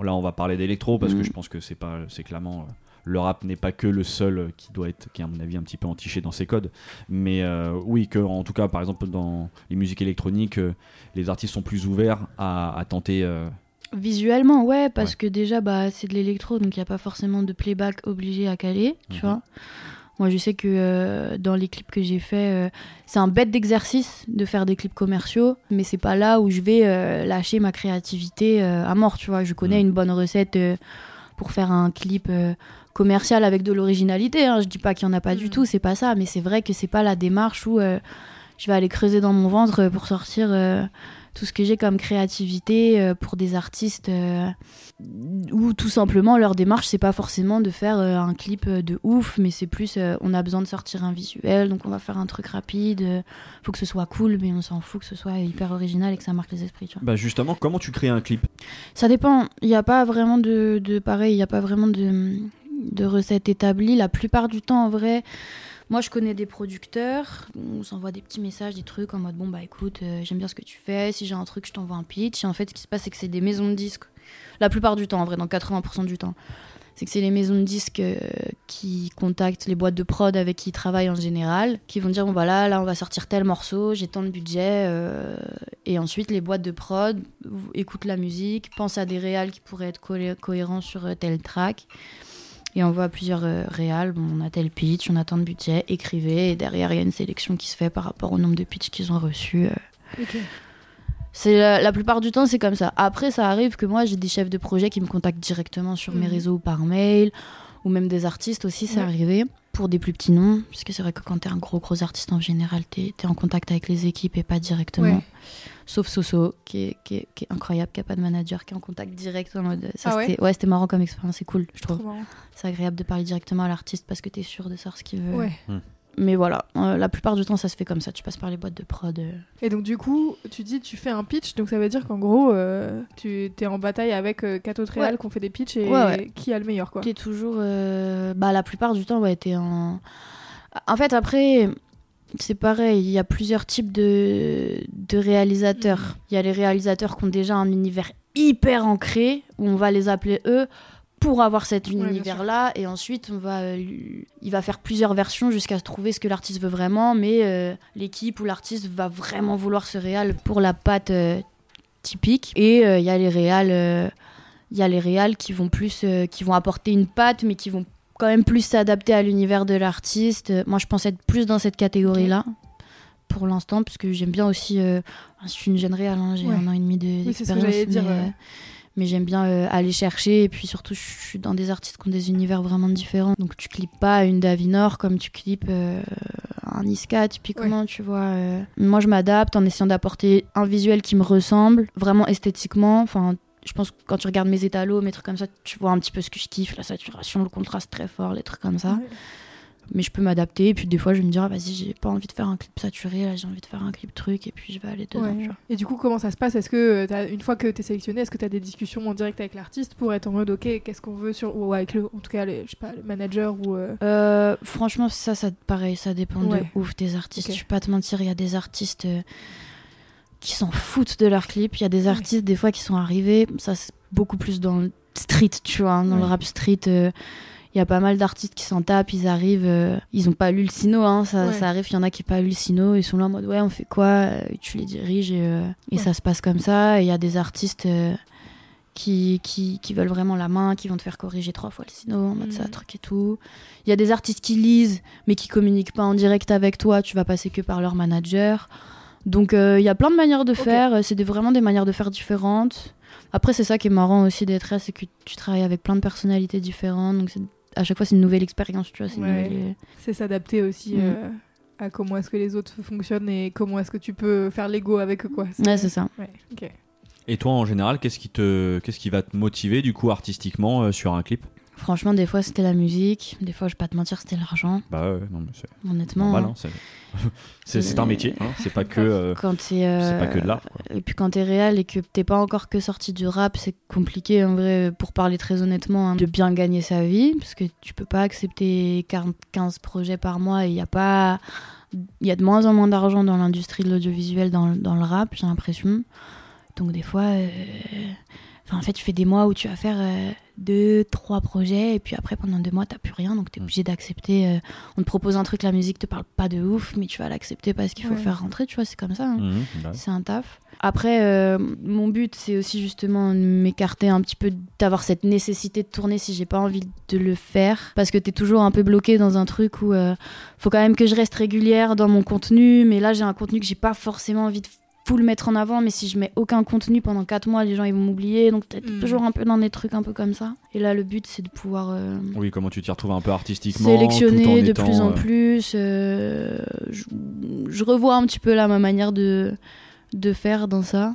là on va parler d'électro parce que Mhm. je pense que c'est pas, c'est clairement euh, le rap n'est pas que le seul qui doit être, qui est à mon avis un petit peu entiché dans ses codes. Mais euh, oui, que en tout cas par exemple dans les musiques électroniques, euh, les artistes sont plus ouverts à, à tenter. euh, Visuellement, ouais, parce Ouais. que déjà, bah, c'est de l'électro, donc il n'y a pas forcément de playback obligé à caler, tu Mhm. vois. Moi, je sais que euh, dans les clips que j'ai fait, euh, c'est un bête d'exercice de faire des clips commerciaux, mais c'est pas là où je vais euh, lâcher ma créativité à mort, tu vois. Je connais Mhm. une bonne recette pour faire un clip commercial avec de l'originalité. Hein. Je dis pas qu'il y en a pas du Mhm. tout, c'est pas ça, mais c'est vrai que c'est pas la démarche où euh, je vais aller creuser dans mon ventre pour sortir. euh, tout ce que j'ai comme créativité euh, pour des artistes euh, où tout simplement leur démarche c'est pas forcément de faire euh, un clip euh, de ouf mais c'est plus euh, on a besoin de sortir un visuel donc on va faire un truc rapide euh, faut que ce soit cool mais on s'en fout que ce soit hyper original et que ça marque les esprits tu vois. Bah justement, comment tu crées un clip? Ça dépend. Il n'y a pas vraiment de, de pareil, il n'y a pas vraiment de, de recette établie. La plupart du temps, en vrai, moi je connais des producteurs. On s'envoie des petits messages, des trucs en mode bon bah écoute, euh, j'aime bien ce que tu fais. Si j'ai un truc, je t'envoie un pitch. Et en fait, ce qui se passe, c'est que c'est des maisons de disques. La plupart du temps, en vrai, dans 80% du temps. C'est que c'est les maisons de disques euh, qui contactent les boîtes de prod avec qui ils travaillent en général, qui vont dire bon voilà, là on va sortir tel morceau, j'ai tant de budget, euh, et ensuite les boîtes de prod écoutent la musique, pensent à des réals qui pourraient être cohérents sur euh, tel track, et on voit plusieurs euh, réals, bon, on a tel pitch, on a tant de budget, écrivez, et derrière il y a une sélection qui se fait par rapport au nombre de pitchs qu'ils ont reçus. euh. C'est la, la plupart du temps c'est comme ça. Après ça arrive que moi j'ai des chefs de projet qui me contactent directement sur mes Mhm. réseaux ou par mail ou même des artistes aussi c'est Ouais. arrivé pour des plus petits noms puisque c'est vrai que quand t'es un gros gros artiste en général t'es es en contact avec les équipes et pas directement. Ouais. Sauf Soso qui est, qui, est, qui est incroyable qui a pas de manager qui est en contact direct en mode ça Ah ouais c'était ouais, c'était marrant comme expérience c'est cool je trouve. C'est agréable de parler directement à l'artiste parce que t'es sûr de savoir ce qu'il veut. Ouais. Mais voilà euh, la plupart du temps ça se fait comme ça tu passes par les boîtes de prod. euh. Et donc du coup, tu dis tu fais un pitch, donc ça veut dire qu'en gros, euh, tu es en bataille avec quatre autres Ouais. qui ont fait des pitchs et Ouais, ouais. qui a le meilleur quoi. T'es toujours. Bah, la plupart du temps, ouais, t'es en. En fait, après, c'est pareil. Il y a plusieurs types de, de réalisateurs. Il y a les réalisateurs qui ont déjà un univers hyper ancré, où on va les appeler eux pour avoir cet univers-là. et ensuite, on va, euh, il va faire plusieurs versions jusqu'à trouver ce que l'artiste veut vraiment. Mais euh, l'équipe ou l'artiste va vraiment vouloir ce réal pour la patte euh, typique. Et il y a les réals. il y a les réals qui vont plus qui vont apporter une patte mais qui vont quand même plus s'adapter à l'univers de l'artiste moi je pense être plus dans cette catégorie là pour l'instant parce que j'aime bien aussi je suis une jeune réal hein, j'ai Ouais. un an et demi de- Oui, mais, ouais. j'aime bien euh, aller chercher et puis surtout je suis dans des artistes qui ont des univers vraiment différents donc tu clips pas une Davinor comme tu clips euh, un Niska typiquement tu vois euh. moi je m'adapte en essayant d'apporter un visuel qui me ressemble vraiment esthétiquement enfin je pense que quand tu regardes mes étalos, mes trucs comme ça, tu vois un petit peu ce que je kiffe, la saturation, le contraste très fort, les trucs comme ça. Ouais. Mais je peux m'adapter. Et puis des fois, je vais me dire, ah, vas-y, j'ai pas envie de faire un clip saturé, là, j'ai envie de faire un clip truc. Et puis je vais aller dedans. Ouais. Et du coup, comment ça se passe? Est-ce que euh, t'as- une fois que tu es sélectionné, est-ce que tu as des discussions en direct avec l'artiste pour être en mode ok, qu'est-ce qu'on veut sur ou avec le en tout cas le, je sais pas le manager ou euh, Euh, franchement, ça, ça, pareil, ça dépend Ouais. de ouf des artistes. Ok. Je vais pas te mentir, il y a des artistes euh, qui s'en foutent de leurs clips. Il y a des artistes, des fois, qui sont arrivés, ça, c'est beaucoup plus dans le street, tu vois, dans le rap street. Il y a pas mal d'artistes qui s'en tapent, ils arrivent, euh, ils ont pas lu le sino, hein, ça, Ouais. ça arrive, il y en a qui n'ont pas lu le sino, ils sont là en mode ouais, on fait quoi Euh, Tu les diriges et, euh, et Ouais. ça se passe comme ça. Et il y a des artistes qui, qui, qui veulent vraiment la main, qui vont te faire corriger trois fois le sino, en mode Mhm. ça, truc et tout. Il y a des artistes qui lisent, mais qui communiquent pas en direct avec toi, tu vas passer que par leur manager. Donc euh, il y a plein de manières de faire, c'est vraiment des manières de faire différentes. Après, c'est ça qui est marrant aussi d'être là, c'est que tu travailles avec plein de personnalités différentes, donc c'est- à chaque fois c'est une nouvelle expérience, tu vois. c'est une Ouais. nouvelle- c'est s'adapter aussi Mm. euh, à comment est-ce que les autres fonctionnent et comment est-ce que tu peux faire l'ego avec eux quoi. Ouais, c'est ça. Ouais. Et toi, en général, qu'est-ce qui te, qu'est-ce qui va te motiver du coup artistiquement euh, sur un clip? Franchement, des fois c'était la musique, des fois je vais pas te mentir, c'était l'argent, Bah ouais, non, mais c'est honnêtement. normal. hein, c'est... un métier. Hein, c'est pas que, euh, Quand t'es, euh, c'est pas que de l'art. quoi. Et puis quand t'es réel et que t'es pas encore que sorti du rap, c'est compliqué en vrai, pour parler très honnêtement, hein, de bien gagner sa vie, parce que tu peux pas accepter 40, 15 projets par mois et il y a pas. Il y a de moins en moins d'argent dans l'industrie de l'audiovisuel, dans le rap, j'ai l'impression. Donc des fois. Enfin, en fait, tu fais des mois où tu vas faire euh, deux, trois projets, et puis après, pendant deux mois, t'as plus rien, donc t'es Mm. obligé d'accepter. euh, on te propose un truc, la musique te parle pas de ouf, mais tu vas l'accepter parce qu'il faut Ouais. faire rentrer, tu vois, c'est comme ça. hein. Mhm, bah. C'est un taf. Après, euh, mon but, c'est aussi justement de m'écarter un petit peu, d'avoir cette nécessité de tourner si j'ai pas envie de le faire. Parce que t'es toujours un peu bloqué dans un truc où euh, faut quand même que je reste régulière dans mon contenu. Mais là, j'ai un contenu que j'ai pas forcément envie de full mettre en avant. Mais si je mets aucun contenu pendant 4 mois, les gens ils vont m'oublier. Donc t'es Mm. toujours un peu dans des trucs un peu comme ça. Et là, le but, c'est de pouvoir. euh, Oui, comment tu t'y retrouves un peu artistiquement tout en sélectionner de étant, plus en euh, plus. euh, je, je revois un petit peu là ma manière de, de faire dans ça.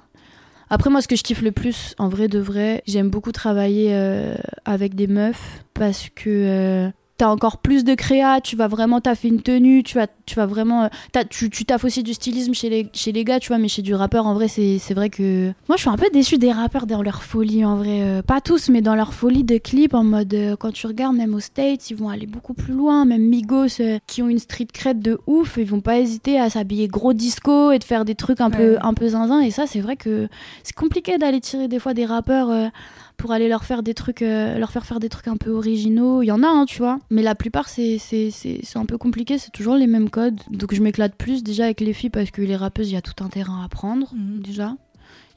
Après, moi, ce que je kiffe le plus, en vrai de vrai, j'aime beaucoup travailler euh, avec des meufs parce que euh, t'as encore plus de créa, tu vas vraiment taffer une tenue, tu vas, tu vas vraiment. euh, t'as- tu, tu taffes aussi du stylisme chez les, chez les gars, tu vois, mais chez du rappeur, en vrai, c'est c'est vrai que. Moi, je suis un peu déçue des rappeurs dans leur folie, en vrai. euh, pas tous, mais dans leur folie de clips, en mode. euh, quand tu regardes, même aux States, ils vont aller beaucoup plus loin. Même Migos, euh, qui ont une street cred de ouf, ils vont pas hésiter à s'habiller gros disco et de faire des trucs un, peu, un peu zinzin. Et ça, c'est vrai que c'est compliqué d'aller tirer des fois des rappeurs. Pour aller leur faire des trucs, euh, leur faire faire des trucs un peu originaux. Il y en a, hein, tu vois. Mais la plupart, c'est c'est- c'est- c'est un peu compliqué. C'est toujours les mêmes codes. Donc je m'éclate plus déjà avec les filles parce que les rappeuses, il y a tout un terrain à prendre Mhm. déjà.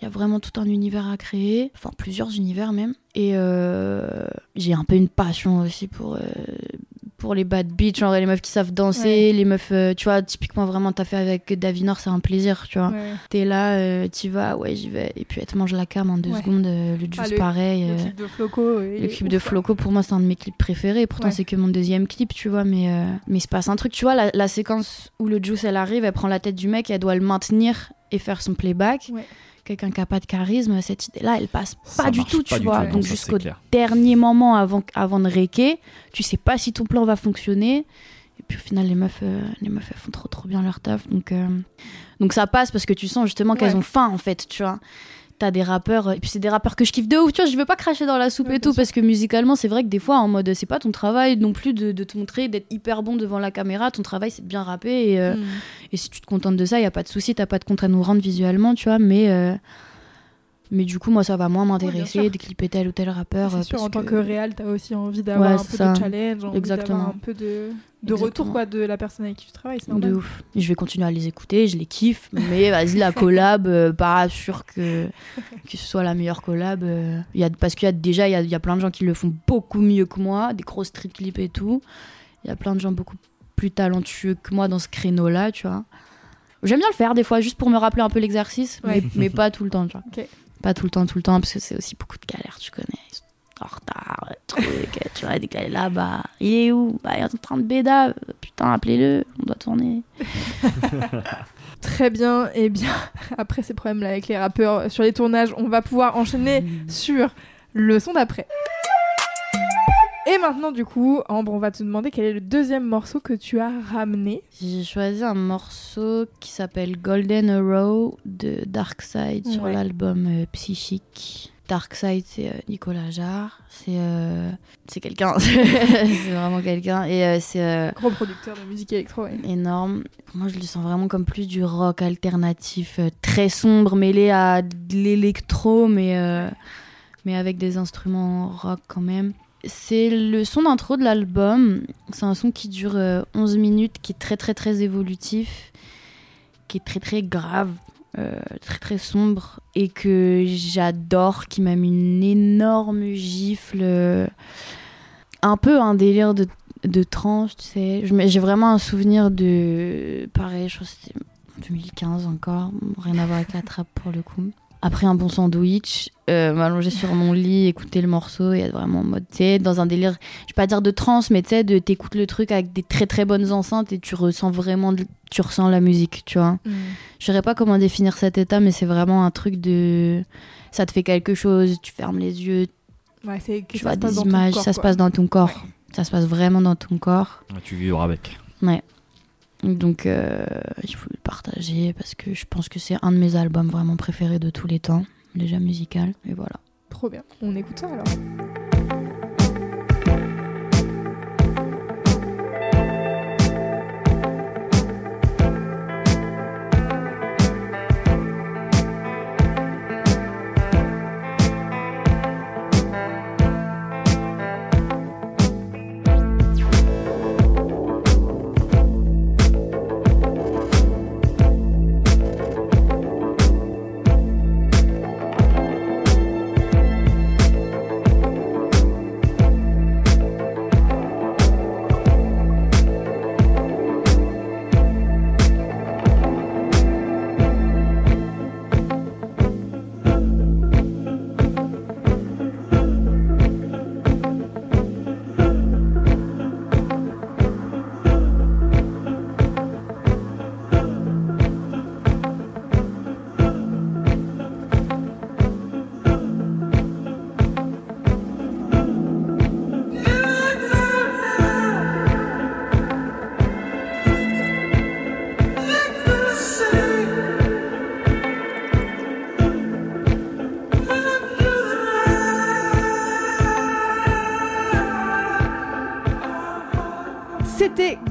Il y a vraiment tout un univers à créer, enfin plusieurs univers même. Et euh, j'ai un peu une passion aussi pour, euh, pour les bad bitch, genre les meufs qui savent danser, Ouais. les meufs, euh, tu vois, typiquement vraiment t'as fait avec Davinor, c'est un plaisir, tu vois. Ouais. T'es là, euh, t'y vas, ouais j'y vais, et puis elle te mange la cam en deux Ouais. secondes, euh, le Ah, juice le- pareil. Le euh, clip de Floco. le clip ouf, de quoi. Floco, pour moi, c'est un de mes clips préférés. Pourtant, c'est que mon deuxième clip, tu vois. Mais, mais il se passe un truc. Tu vois, la, la séquence où le Juice, elle arrive, elle prend la tête du mec, elle doit le maintenir et faire son playback. Ouais. Quelqu'un qui n'a pas de charisme, cette idée-là, elle passe Ça pas du tout, tu du vois. tout, Donc, jusqu'au dernier moment avant, avant de réquer, tu sais pas si ton plan va fonctionner. Et puis au final, les meufs, euh, les meufs elles font trop trop bien leur taf. Donc, euh, donc ça passe parce que tu sens justement qu'elles Ouais. ont faim en fait, tu vois. T'as des rappeurs, et puis c'est des rappeurs que je kiffe de ouf, tu vois. Je veux pas cracher dans la soupe Ouais, et tout parce que musicalement, c'est vrai que des fois, en mode, c'est pas ton travail non plus de, de te montrer, d'être hyper bon devant la caméra. Ton travail, c'est de bien rapper. Et, euh, et si tu te contentes de ça, y a pas de souci, t'as pas de compte à nous rendre visuellement, tu vois. Mais, euh, mais du coup, moi, ça va moins m'intéresser sûr. de clipper tel ou tel rappeur. C'est euh, sûr, parce en tant que réal, t'as aussi envie Ouais, d'avoir un peu ça. de challenge, envie Exactement. un peu de, retour quoi, de la personne avec qui tu travailles. C'est De ouf. Je vais continuer à les écouter, je les kiffe, mais vas-y, la collab, euh, pas sûr que, que ce soit la meilleure collab. euh. Il y a, parce qu'il y a déjà, il y a, il y a plein de gens qui le font beaucoup mieux que moi, des gros street clips et tout. Il y a plein de gens beaucoup plus talentueux que moi dans ce créneau-là, tu vois. J'aime bien le faire des fois, juste pour me rappeler un peu l'exercice, Ouais. mais, mais pas tout le temps, tu vois. Pas tout le temps, tout le temps, parce que c'est aussi beaucoup de galères, tu connais. Ils sont en retard, truc, tu vois, dès qu'elle est là, bah, il est où? Bah, il est en train de béda, putain, appelez-le, on doit tourner. Très bien. Et bien, après ces problèmes-là avec les rappeurs euh, sur les tournages, on va pouvoir enchaîner sur le son d'après. Et maintenant, du coup, Ambre, on va te demander quel est le deuxième morceau que tu as ramené. J'ai choisi un morceau qui s'appelle Golden Arrow de Darkside sur l'album euh, Psychique. Darkside, c'est euh, Nicolas Jarre. C'est euh, c'est quelqu'un. c'est vraiment quelqu'un. Et euh, c'est Gros producteur de musique électro. ouais. énorme. Moi, je le sens vraiment comme plus du rock alternatif, très sombre, mêlé à de l'électro, mais, mais avec des instruments rock quand même. C'est le son d'intro de l'album. C'est un son qui dure euh, 11 minutes, qui est très très très évolutif, qui est très très grave, euh, très très sombre, et que j'adore, qui m'a mis une énorme gifle. euh, un peu un délire de de tranche, tu sais. J'ai vraiment un souvenir de. Pareil, je crois que c'était 2015 encore. Rien à voir avec la trappe pour le coup. Après un bon sandwich, euh, m'allonger sur mon lit, écouter le morceau et être vraiment en mode, tu sais, dans un délire, je vais pas dire de trance, mais tu sais, de t'écoutes le truc avec des très très bonnes enceintes et tu ressens vraiment, de- tu ressens la musique, tu vois. Je saurais pas comment définir cet état, mais c'est vraiment un truc de. Ça te fait quelque chose, tu fermes les yeux, Ouais, c'est que tu ça vois se passe des dans ton images, corps, ça se passe dans ton corps. Ouais. Ça se passe vraiment dans ton corps. Ouais, Tu vivras avec. Donc, euh, il faut le partager parce que je pense que c'est un de mes albums vraiment préférés de tous les temps, déjà musical. Et voilà. Trop bien. On écoute ça alors.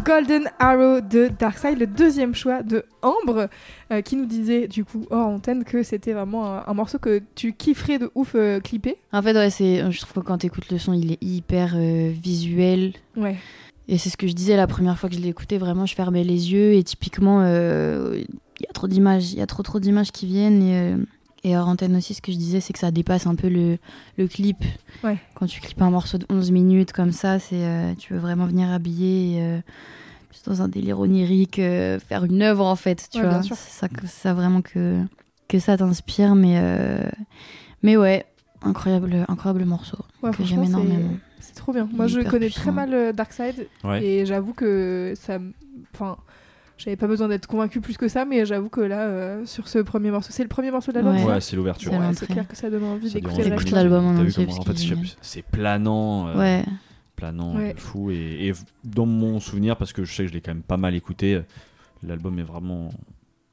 Golden Arrow de Darkseid, le deuxième choix de Ambre, euh, qui nous disait du coup hors antenne que c'était vraiment un, un morceau que tu kifferais de ouf euh, clipper. En fait, ouais, c'est, je trouve que quand t'écoutes le son, il est hyper euh, visuel. Ouais. Et c'est ce que je disais la première fois que je l'ai écouté, vraiment, je fermais les yeux et typiquement, euh, il y a trop d'images, il y a trop trop d'images qui viennent. Et, euh, et hors antenne aussi, ce que je disais, c'est que ça dépasse un peu le, le clip. Ouais. Quand tu clips un morceau de 11 minutes comme ça, c'est euh, tu veux vraiment venir habiller. et, euh, dans un délire onirique, euh, faire une œuvre en fait, tu Ouais, vois. C'est ça, ça vraiment que, que ça t'inspire, mais, euh, mais ouais, incroyable, incroyable morceau Ouais, que j'aime énormément. C'est trop bien. Moi, je connais puissant. très mal Darkseid Ouais. et j'avoue que ça. m- Enfin, j'avais pas besoin d'être convaincu plus que ça, mais j'avoue que là, euh, sur ce premier morceau, c'est le premier morceau de l'album. Ouais. Ouais, c'est l'ouverture. C'est Ouais, c'est clair que ça donne envie d'écouter l'album en comment- parce en fait, c'est planant. euh, Ouais, planant Ouais. fou et, et dans mon souvenir parce que je sais que je l'ai quand même pas mal écouté l'album est vraiment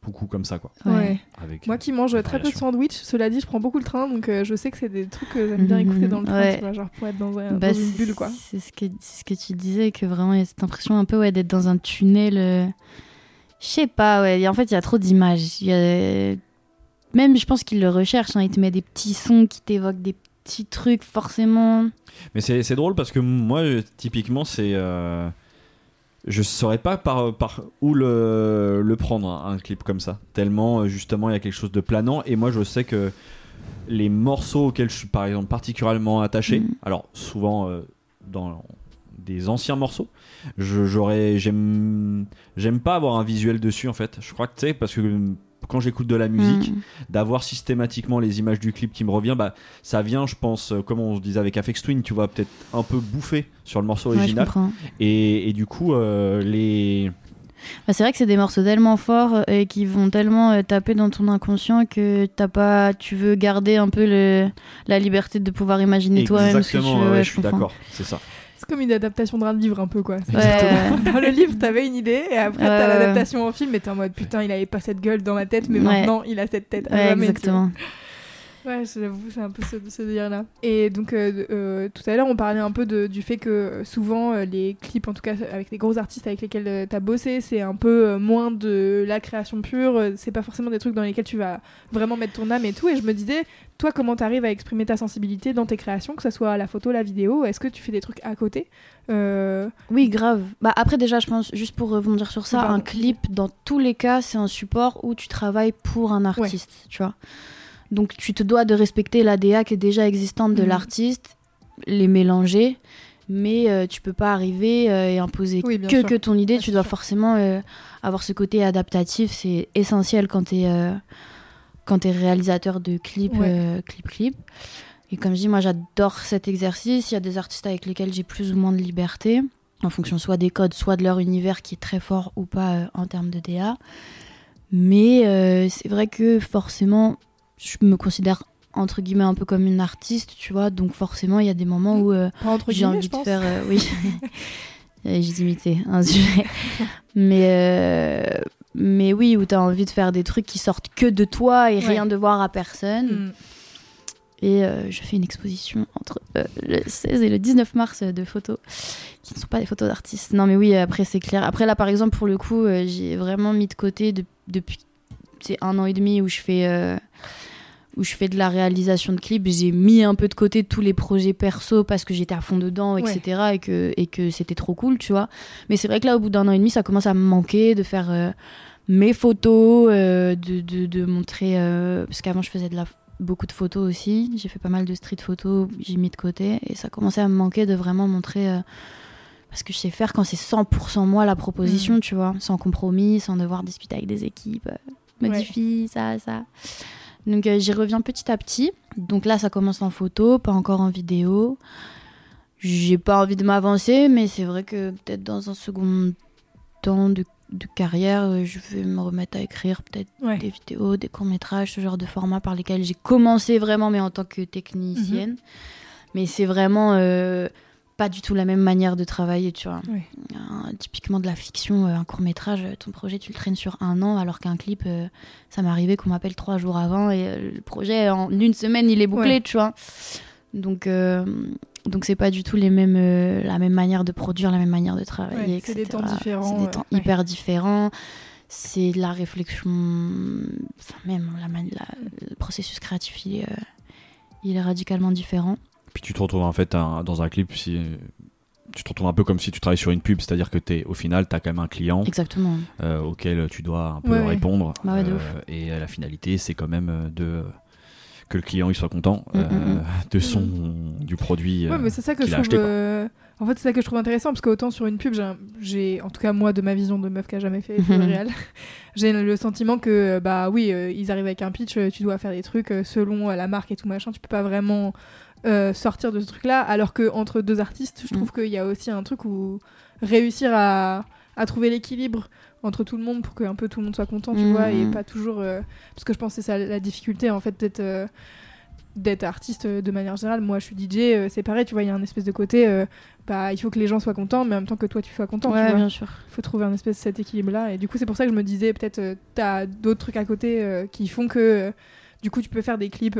beaucoup comme ça quoi ouais. Avec Moi qui mange très peu de sandwich, cela dit, je prends beaucoup le train, donc euh, je sais que c'est des trucs que j'aime bien Mhm, écouter dans le train, ouais. tu vois, genre pour être dans, un- Bah, dans une bulle, quoi. C'est ce que c'est ce que tu disais que vraiment il y a cette impression un peu ouais d'être dans un tunnel. euh, Je sais pas ouais. En fait il y a trop d'images. A- Même je pense qu'il le recherche. Hein, il te met des petits sons qui t'évoquent des petits trucs forcément. mais c'est drôle parce que moi typiquement c'est euh, je saurais pas par, par où le, le prendre un clip comme ça tellement euh, justement il y a quelque chose de planant et moi je sais que les morceaux auxquels je suis par exemple particulièrement attaché Mhm. alors souvent euh, dans des anciens morceaux. J'aurais j'aime j'aime pas avoir un visuel dessus en fait. Je crois que tu sais parce que quand j'écoute de la musique Mm. d'avoir systématiquement les images du clip qui me revient bah ça vient je pense euh, comme on se disait avec Afex Twin tu vois peut-être un peu bouffé sur le morceau original. et, et du coup euh, les Bah, c'est vrai que c'est des morceaux tellement forts euh, et qui vont tellement euh, taper dans ton inconscient que t'as pas, tu veux garder un peu le, la liberté de pouvoir imaginer toi-même ce que tu veux. ouais, je suis d'accord c'est ça comme une adaptation d'un livre un peu, quoi. Ouais. Dans le livre, t'avais une idée, et après, t'as l'adaptation en film, et t'es en mode putain, il avait pas cette gueule dans la tête, mais maintenant, il a cette tête. à vois. exactement. Ouais, j'avoue, c'est un peu ce, ce délire-là. Et donc, euh, euh, tout à l'heure, on parlait un peu de- du fait que euh, souvent, euh, les clips, en tout cas avec les gros artistes avec lesquels euh, t'as bossé, c'est un peu moins de la création pure. C'est pas forcément des trucs dans lesquels tu vas vraiment mettre ton âme et tout. Et je me disais, toi, comment t'arrives à exprimer ta sensibilité dans tes créations, que ce soit la photo, la vidéo? Est-ce que tu fais des trucs à côté? Oui, grave. Bah après déjà, je pense juste pour rebondir sur ça, Pardon. un clip dans tous les cas, c'est un support où tu travailles pour un artiste, tu vois. Donc tu te dois de respecter l'ADA qui est déjà existante de Mhm. l'artiste, les mélanger, mais euh, tu peux pas arriver euh, et imposer Oui, que que ton idée. Tu dois sûr. forcément euh, avoir ce côté adaptatif, c'est essentiel quand tu es quand t'es réalisateur de clips, Ouais. euh, clip clip. Et comme je dis, moi j'adore cet exercice. Il y a des artistes avec lesquels j'ai plus ou moins de liberté, en fonction soit des codes, soit de leur univers qui est très fort ou pas euh, en termes de DA. Mais euh, c'est vrai que forcément, je me considère entre guillemets un peu comme une artiste, tu vois. Donc forcément, il y a des moments où euh, j'ai envie de faire. euh, oui, légitimité, un sujet. mais, euh, mais oui, où tu as envie de faire des trucs qui sortent que de toi et Ouais. rien de voir à personne. Mm. Et euh, je fais une exposition entre euh, le 16 et le 19 mars euh, de photos qui ne sont pas des photos d'artistes. Non, mais oui, après, c'est clair. Après, là, par exemple, pour le coup, euh, j'ai vraiment mis de côté de- depuis c'est un an et demi où je fais. Où je fais de la réalisation de clips, j'ai mis un peu de côté tous les projets perso parce que j'étais à fond dedans, etc. Et que, et que c'était trop cool, tu vois. Mais c'est vrai que là, au bout d'un an et demi, ça commence à me manquer de faire euh, mes photos, euh, de, de, de montrer. euh, parce qu'avant, je faisais de la, beaucoup de photos aussi. J'ai fait pas mal de street photos, j'ai mis de côté. Et ça commençait à me manquer de vraiment montrer. parce que je sais faire quand c'est 100% moi la proposition, tu vois, sans compromis, sans devoir discuter avec des équipes, modifie ça, ça. Donc euh, j'y reviens petit à petit. Donc là, ça commence en photo, pas encore en vidéo. J'ai pas envie de m'avancer, mais c'est vrai que peut-être dans un second temps de, de carrière, euh, je vais me remettre à écrire peut-être Ouais. des vidéos, des courts-métrages, ce genre de format par lesquels j'ai commencé vraiment, mais en tant que technicienne. Mais c'est vraiment euh, pas du tout la même manière de travailler, tu vois. Un- typiquement de la fiction, euh, un court-métrage, euh, ton projet, tu le traînes sur un an, alors qu'un clip, euh, ça m'est arrivé qu'on m'appelle trois jours avant et euh, le projet, en une semaine, il est bouclé, Ouais. tu vois. Donc, euh, Donc c'est pas du tout les mêmes, euh, la même manière de produire, la même manière de travailler, Ouais, c'est des temps différents, C'est des temps Ouais. hyper différents. C'est de la réflexion, enfin même la, la- le processus créatif, il est, euh, il est radicalement différent. Puis tu te retrouves en fait un- dans un clip si tu te retrouves un peu comme si tu travailles sur une pub, c'est-à-dire que t'es au final tu as quand même un client Exactement. euh, auquel tu dois un peu Ouais, ouais. répondre Bah ouais, de Euh, et euh, la finalité c'est quand même de que le client il soit content Mm, euh, mm, mm. de son du produit Ouais, mais c'est ça que qu'il je a trouve. acheté, euh, En fait, c'est ça que je trouve intéressant parce qu'autant sur une pub, j'ai en tout cas moi, de ma vision de meuf qui a jamais fait Mhm. le réel, j'ai le sentiment que bah oui, euh, ils arrivent avec un pitch, tu dois faire des trucs selon euh, la marque et tout machin. Tu peux pas vraiment euh, sortir de ce truc-là. Alors que entre deux artistes, je trouve Mm. qu'il y a aussi un truc où réussir à, à trouver l'équilibre entre tout le monde pour que un peu tout le monde soit content, tu Mhm. vois, et pas toujours euh, parce que je pense que c'est ça la difficulté en fait d'être euh, d'être artiste de manière générale. Moi, je suis DJ, c'est pareil, tu vois, il y a un espèce de côté, bah, il faut que les gens soient contents, mais en même temps que toi, tu sois content, tu vois. bien sûr. Il faut trouver un espèce de cet équilibre-là. Et du coup, c'est pour ça que je me disais, peut-être, euh, t'as d'autres trucs à côté qui font que, du coup, tu peux faire des clips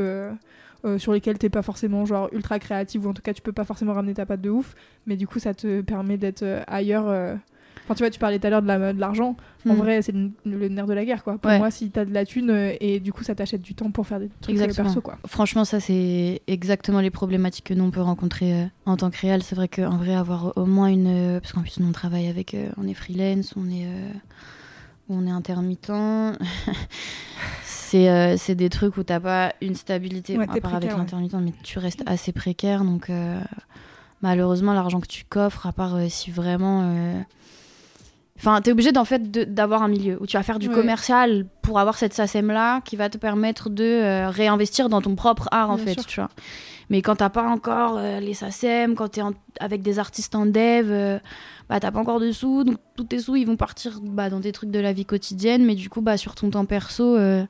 euh, sur lesquels t'es pas forcément, genre, ultra créatif, ou en tout cas, tu peux pas forcément ramener ta patte de ouf, mais du coup, ça te permet d'être euh, ailleurs. euh. Enfin, tu vois, tu parlais tout à l'heure de la- de l'argent. En Hmm. vrai, c'est le, le nerf de la guerre, quoi. Pour Ouais. moi, si t'as de la thune, et du coup, ça t'achète du temps pour faire des trucs perso, quoi. Franchement, ça, c'est exactement les problématiques que nous, on peut rencontrer en tant que réel. C'est vrai qu'en vrai, avoir au moins une. parce qu'en plus, nous, on travaille avec. on est freelance, on est. euh, on est intermittent. c'est euh, c'est des trucs où t'as pas une stabilité, Ouais, à part avec ouais. l'intermittent, mais tu restes assez précaire. Donc, euh, malheureusement, l'argent que tu coffres, à part euh, si vraiment. Enfin, t'es obligé d'en fait d'avoir un milieu où tu vas faire du commercial pour avoir cette SACEM là qui va te permettre de euh, réinvestir dans ton propre art en Bien fait, sûr. tu vois. Mais quand t'as pas encore euh, les SACEM, quand t'es avec des artistes en dev, euh, bah t'as pas encore de sous, donc tous tes sous ils vont partir bah, dans des trucs de la vie quotidienne, mais du coup bah sur ton temps perso, euh,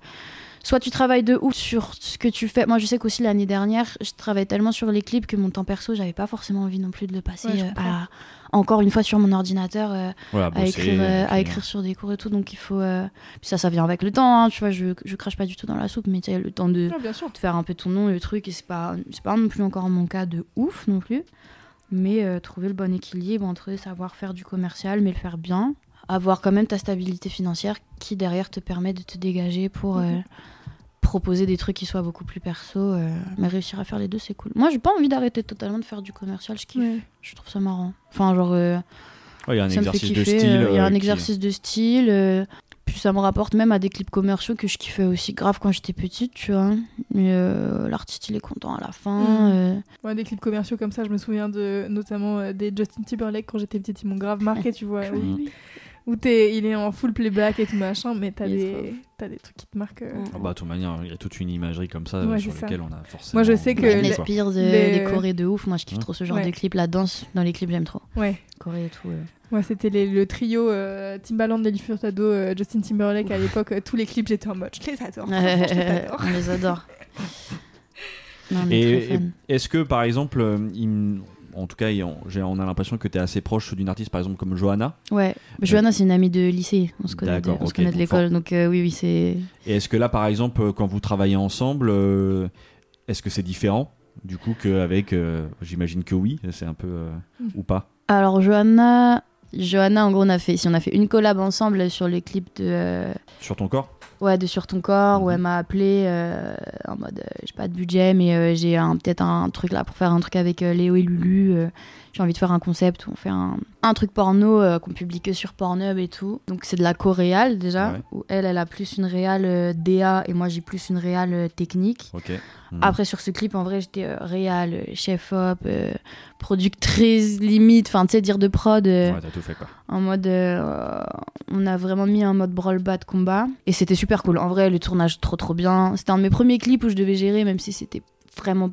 soit tu travailles de ouf sur ce que tu fais. Moi je sais qu'aussi l'année dernière, je travaillais tellement sur les clips que mon temps perso, j'avais pas forcément envie non plus de le passer Ouais, euh, à encore une fois sur mon ordinateur. euh, à bosser, écrire, euh, et à écrire sur des cours et tout. Donc il faut. euh, Puis ça, ça vient avec le temps. hein, tu vois, je, je crache pas du tout dans la soupe, mais tu sais, le temps de, Ouais, faire un peu ton nom, le truc. Et c'est pas, c'est pas non plus encore mon cas de ouf non plus. Mais euh, trouver le bon équilibre entre savoir faire du commercial, mais le faire bien. Avoir quand même ta stabilité financière qui derrière te permet de te dégager pour. euh, Mhm. proposer des trucs qui soient beaucoup plus perso euh, mais réussir à faire les deux c'est cool moi j'ai pas envie d'arrêter totalement de faire du commercial je kiffe Ouais. je trouve ça marrant enfin genre euh, Ouais, il y a un ça me fait exercice de kiffer. style euh, Il y a un qui- exercice de style. euh, puis ça me rapporte même à des clips commerciaux que je kiffais aussi grave quand j'étais petite, tu vois. Mais euh, l'artiste, il est content à la fin. Euh, Ouais, des clips commerciaux comme ça, je me souviens de notamment euh, des Justin Timberlake quand j'étais petite, ils m'ont grave marqué, tu vois. Où, Mhm. Où t'es- il est en full playback et tout machin, mais t'as des, t'as des trucs qui te marquent. euh. Ah bah, de toute manière, il y a toute une imagerie comme ça Ouais, sur laquelle on a forcément. Moi, je sais que les- Spears, euh, les- les chorés de ouf. Moi, je kiffe trop ce genre Ouais. de clip. La danse dans les clips, j'aime trop. Ouais. Choré et tout. euh. Moi, c'était le trio euh, Timbaland, Nelly Furtado, euh, Justin Timberlake à l'époque. euh, tous les clips, j'étais en mode, je les adore. je les adore. on les adore. Non, on est très Et, est-ce que par exemple, il en tout cas, on, a l'impression que tu es assez proche d'une artiste, par exemple comme Johanna. Ouais. Johanna, c'est une amie de lycée. On se connaît, de, on se connaît de l'école. Donc, euh, oui, oui, c'est. Et est-ce que là, par exemple, euh, quand vous travaillez ensemble, euh, est-ce que c'est différent du coup qu'avec, euh, j'imagine que oui, c'est un peu euh, ou pas? Alors, Johanna. Johanna, en gros, on a fait, si on a fait une collab ensemble sur le clip de, euh, Sur ton corps? Ouais, de Sur ton corps, où Mhm. elle m'a appelé euh, en mode, euh, j'ai pas de budget, mais euh, j'ai peut-être un truc là pour faire un truc avec Léo et Lulu. J'ai envie de faire un concept où on fait un, un truc porno euh, qu'on publie que sur Pornhub et tout. Donc c'est de la co-réal déjà, Ouais. où elle, elle a plus une réal euh, DA et moi j'ai plus une réal euh, technique. Mhm. Après, sur ce clip, en vrai, j'étais euh, réal, euh, chef-op, productrice limite, enfin, tu sais, dire de prod, Ouais, t'as tout fait quoi. en mode. on a vraiment mis un mode brawl-bas de combat. Et c'était super cool. En vrai, le tournage, trop trop bien. C'était un de mes premiers clips où je devais gérer, même si c'était vraiment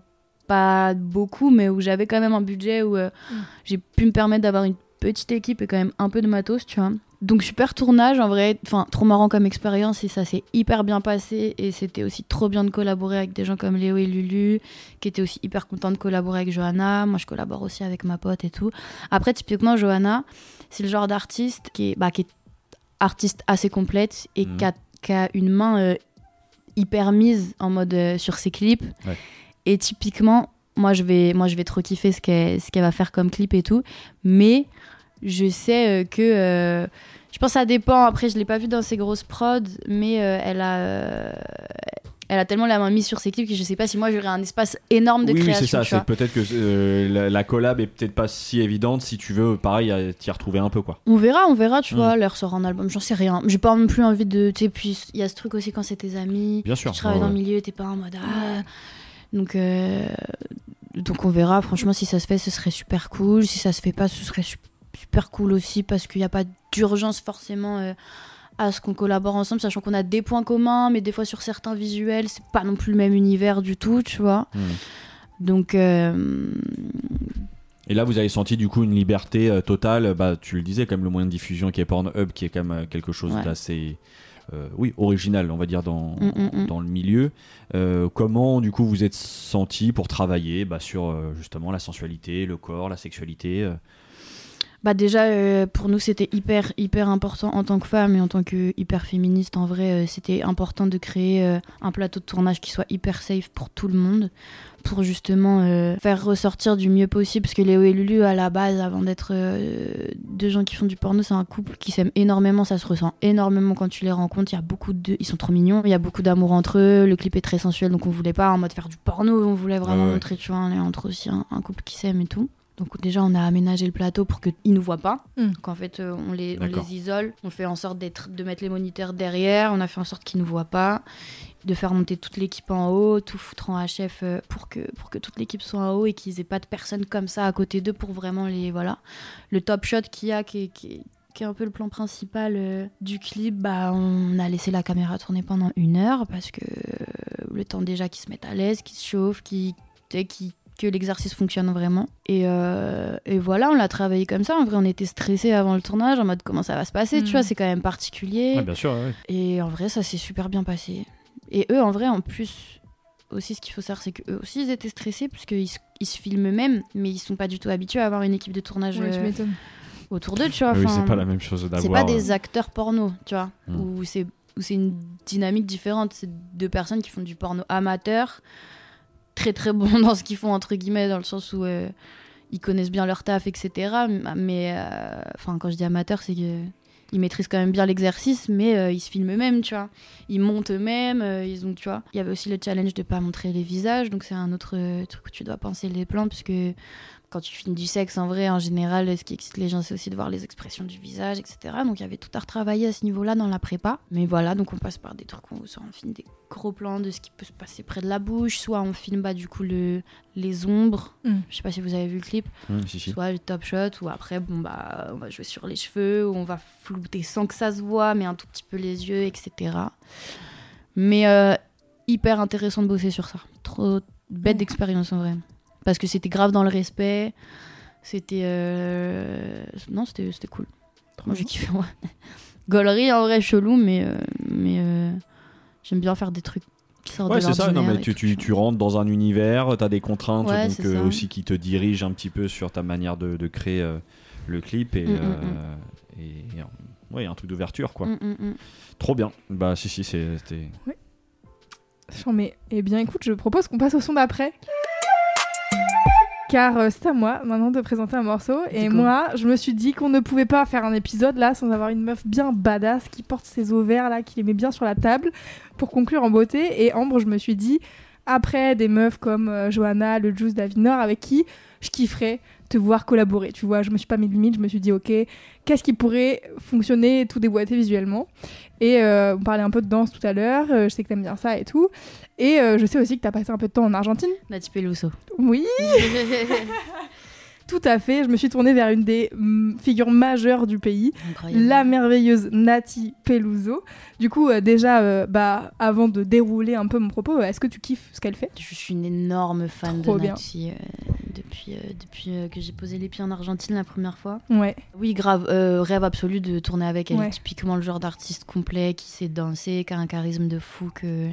pas beaucoup, mais où j'avais quand même un budget où euh, Mm. j'ai pu me permettre d'avoir une petite équipe et quand même un peu de matos, tu vois. Donc super tournage en vrai, enfin trop marrant comme expérience et ça s'est hyper bien passé et c'était aussi trop bien de collaborer avec des gens comme Léo et Lulu qui étaient aussi hyper contents de collaborer avec Johanna. Moi je collabore aussi avec ma pote et tout. Après typiquement Johanna, c'est le genre d'artiste qui est, bah, qui est artiste assez complète et qui, a, qui a une main euh, hyper mise en mode euh, sur ses clips. Ouais. Et typiquement, moi je vais, moi je vais trop kiffer ce qu'elle, va faire comme clip et tout. Mais je sais euh, que, euh, je pense que ça dépend. Après, je l'ai pas vu dans ses grosses prods, mais euh, elle a, euh, elle a tellement la main mise sur ses clips que je sais pas si moi j'aurais un espace énorme de oui, oui, création. c'est ça. C'est peut-être que euh, la, la collab est peut-être pas si évidente si tu veux, pareil, t'y retrouver un peu quoi. On verra, on verra, tu Mm. vois. Elle ressort un album, j'en sais rien. J'ai pas non plus envie de. Tu sais, puis il y a ce truc aussi quand c'est tes amis. Bien sûr. Tu travailles Ouais, dans le milieu, t'es pas en mode. Ah. Donc, euh, donc on verra. Franchement, si ça se fait, ce serait super cool. Si ça se fait pas, ce serait su- super cool aussi parce qu'il n'y a pas d'urgence forcément euh, à ce qu'on collabore ensemble, sachant qu'on a des points communs, mais des fois sur certains visuels, c'est pas non plus le même univers du tout, tu vois. Mm. Donc, euh, Et là, vous avez senti du coup une liberté totale. Bah, tu le disais, quand même le moyen de diffusion qui est Pornhub, qui est quand même quelque chose Ouais. d'assez, euh, oui, original, on va dire dans Mm, mm, mm. dans le milieu. Euh, comment du coup vous êtes senti pour travailler bah, sur euh, justement la sensualité, le corps, la sexualité Bah déjà, euh, pour nous, c'était hyper, hyper important en tant que femme et en tant que hyper féministe. En vrai, euh, c'était important de créer euh, un plateau de tournage qui soit hyper safe pour tout le monde, pour justement faire ressortir du mieux possible. Parce que Léo et Lulu, à la base, avant d'être deux gens qui font du porno, c'est un couple qui s'aime énormément. Ça se ressent énormément quand tu les rencontres. Il y a beaucoup de... Ils sont trop mignons. Il y a beaucoup d'amour entre eux. Le clip est très sensuel, donc on voulait pas en mode faire du porno. On voulait vraiment Ouais, ouais. montrer, tu vois, on est entre aussi un, un couple qui s'aime et tout. Donc déjà, on a aménagé le plateau pour qu'ils nous voient pas. Mm. Donc en fait, euh, on, les, on D'accord. les isole. On fait en sorte d'être, de mettre les moniteurs derrière. On a fait en sorte qu'ils nous voient pas. De faire monter toute l'équipe en haut, tout foutre en HF euh, pour que, pour que toute l'équipe soit en haut et qu'ils aient pas de personnes comme ça à côté d'eux pour vraiment les... Voilà. Le top shot qu'il y a, qui est, qui est- qui est un peu le plan principal euh, du clip, bah, on a laissé la caméra tourner pendant une heure parce que euh, le temps déjà qu'ils se mettent à l'aise, qu'ils se chauffent, qu'ils, qu'ils- que l'exercice fonctionne vraiment. Et, euh, et voilà, on l'a travaillé comme ça. En vrai, on était stressés avant le tournage, en mode comment ça va se passer, Mm. tu vois, c'est quand même particulier. Ouais, bien sûr. ouais. Et en vrai, ça s'est super bien passé. Et eux, en vrai, en plus, aussi, ce qu'il faut savoir, c'est qu'eux aussi, ils étaient stressés, puisqu'ils se, ils se filment eux-mêmes, mais ils sont pas du tout habitués à avoir une équipe de tournage Ouais, euh, autour d'eux, tu vois. oui, c'est pas la même chose d'avoir. c'est pas euh, des acteurs porno, tu vois, Mm. où c'est où c'est une dynamique différente. C'est deux personnes qui font du porno amateur, très très bons dans ce qu'ils font entre guillemets, dans le sens où euh, ils connaissent bien leur taf, etc. Mais euh, enfin, quand je dis amateur, c'est que ils maîtrisent quand même bien l'exercice, mais euh, ils se filment eux-mêmes, tu vois. Ils montent eux-mêmes, ils ont, tu vois. Il y avait aussi le challenge de pas montrer les visages, donc c'est un autre truc où tu dois penser les plans, puisque quand tu filmes du sexe, en vrai, en général, ce qui excite les gens, c'est aussi de voir les expressions du visage, etc. Donc il y avait tout à retravailler à ce niveau-là dans la prépa. Mais voilà, donc on passe par des trucs où soit on filme des gros plans de ce qui peut se passer près de la bouche, soit on filme bah, du coup le, les ombres. Mm. Je sais pas si vous avez vu le clip si, si. soit le top shot ou après bon bah on va jouer sur les cheveux ou on va flouter sans que ça se voit mais un tout petit peu les yeux etc mais euh, hyper intéressant de bosser sur ça trop bête Ouais. d'expérience en vrai parce que c'était grave dans le respect c'était euh, non c'était c'était cool moi j'ai kiffé ouais. gaulerie en vrai chelou mais euh, mais euh, j'aime bien faire des trucs qui sortent Ouais, c'est ça. Non, mais tu, tu, tu rentres dans un univers, tu as des contraintes Ouais, donc, euh, aussi qui te dirigent un petit peu sur ta manière de, de créer euh, le clip et, Mm, mm, euh, et, et, ouais, un truc d'ouverture quoi. Mm, mm, mm. Trop bien. Bah si si c'est- c'était. Chambé. Eh bien, écoute, je propose qu'on passe au son d'après. Car euh, c'est à moi maintenant de présenter un morceau. Et moi, je me suis dit qu'on ne pouvait pas faire un épisode là sans avoir une meuf bien badass qui porte ses ovaires là, qui les met bien sur la table pour conclure en beauté. Et Ambre, je me suis dit, après des meufs comme euh, Johanna, le Juice d'Avinor, avec qui je kifferais te voir collaborer. Tu vois, je me suis pas mis de limite, je me suis dit, ok, qu'est-ce qui pourrait fonctionner tout déboîter visuellement Et euh, on parlait un peu de danse tout à l'heure, euh, je sais que t'aimes bien ça et tout. Et euh, je sais aussi que t'as passé un peu de temps en Argentine. Nati Peluso Oui, tout à fait. Je me suis tournée vers une des mm, figures majeures du pays, Incroyable. la merveilleuse Nati Peluso. Du coup, euh, déjà, euh, bah, avant de dérouler un peu mon propos, euh, est-ce que tu kiffes ce qu'elle fait? Je suis une énorme fan Trop de bien. Nati euh, depuis, depuis que j'ai posé les pieds en Argentine la première fois. Ouais. Oui, grave, rêve absolu de tourner avec elle. Ouais. Typiquement le genre d'artiste complet qui sait danser, qui a un charisme de fou, que...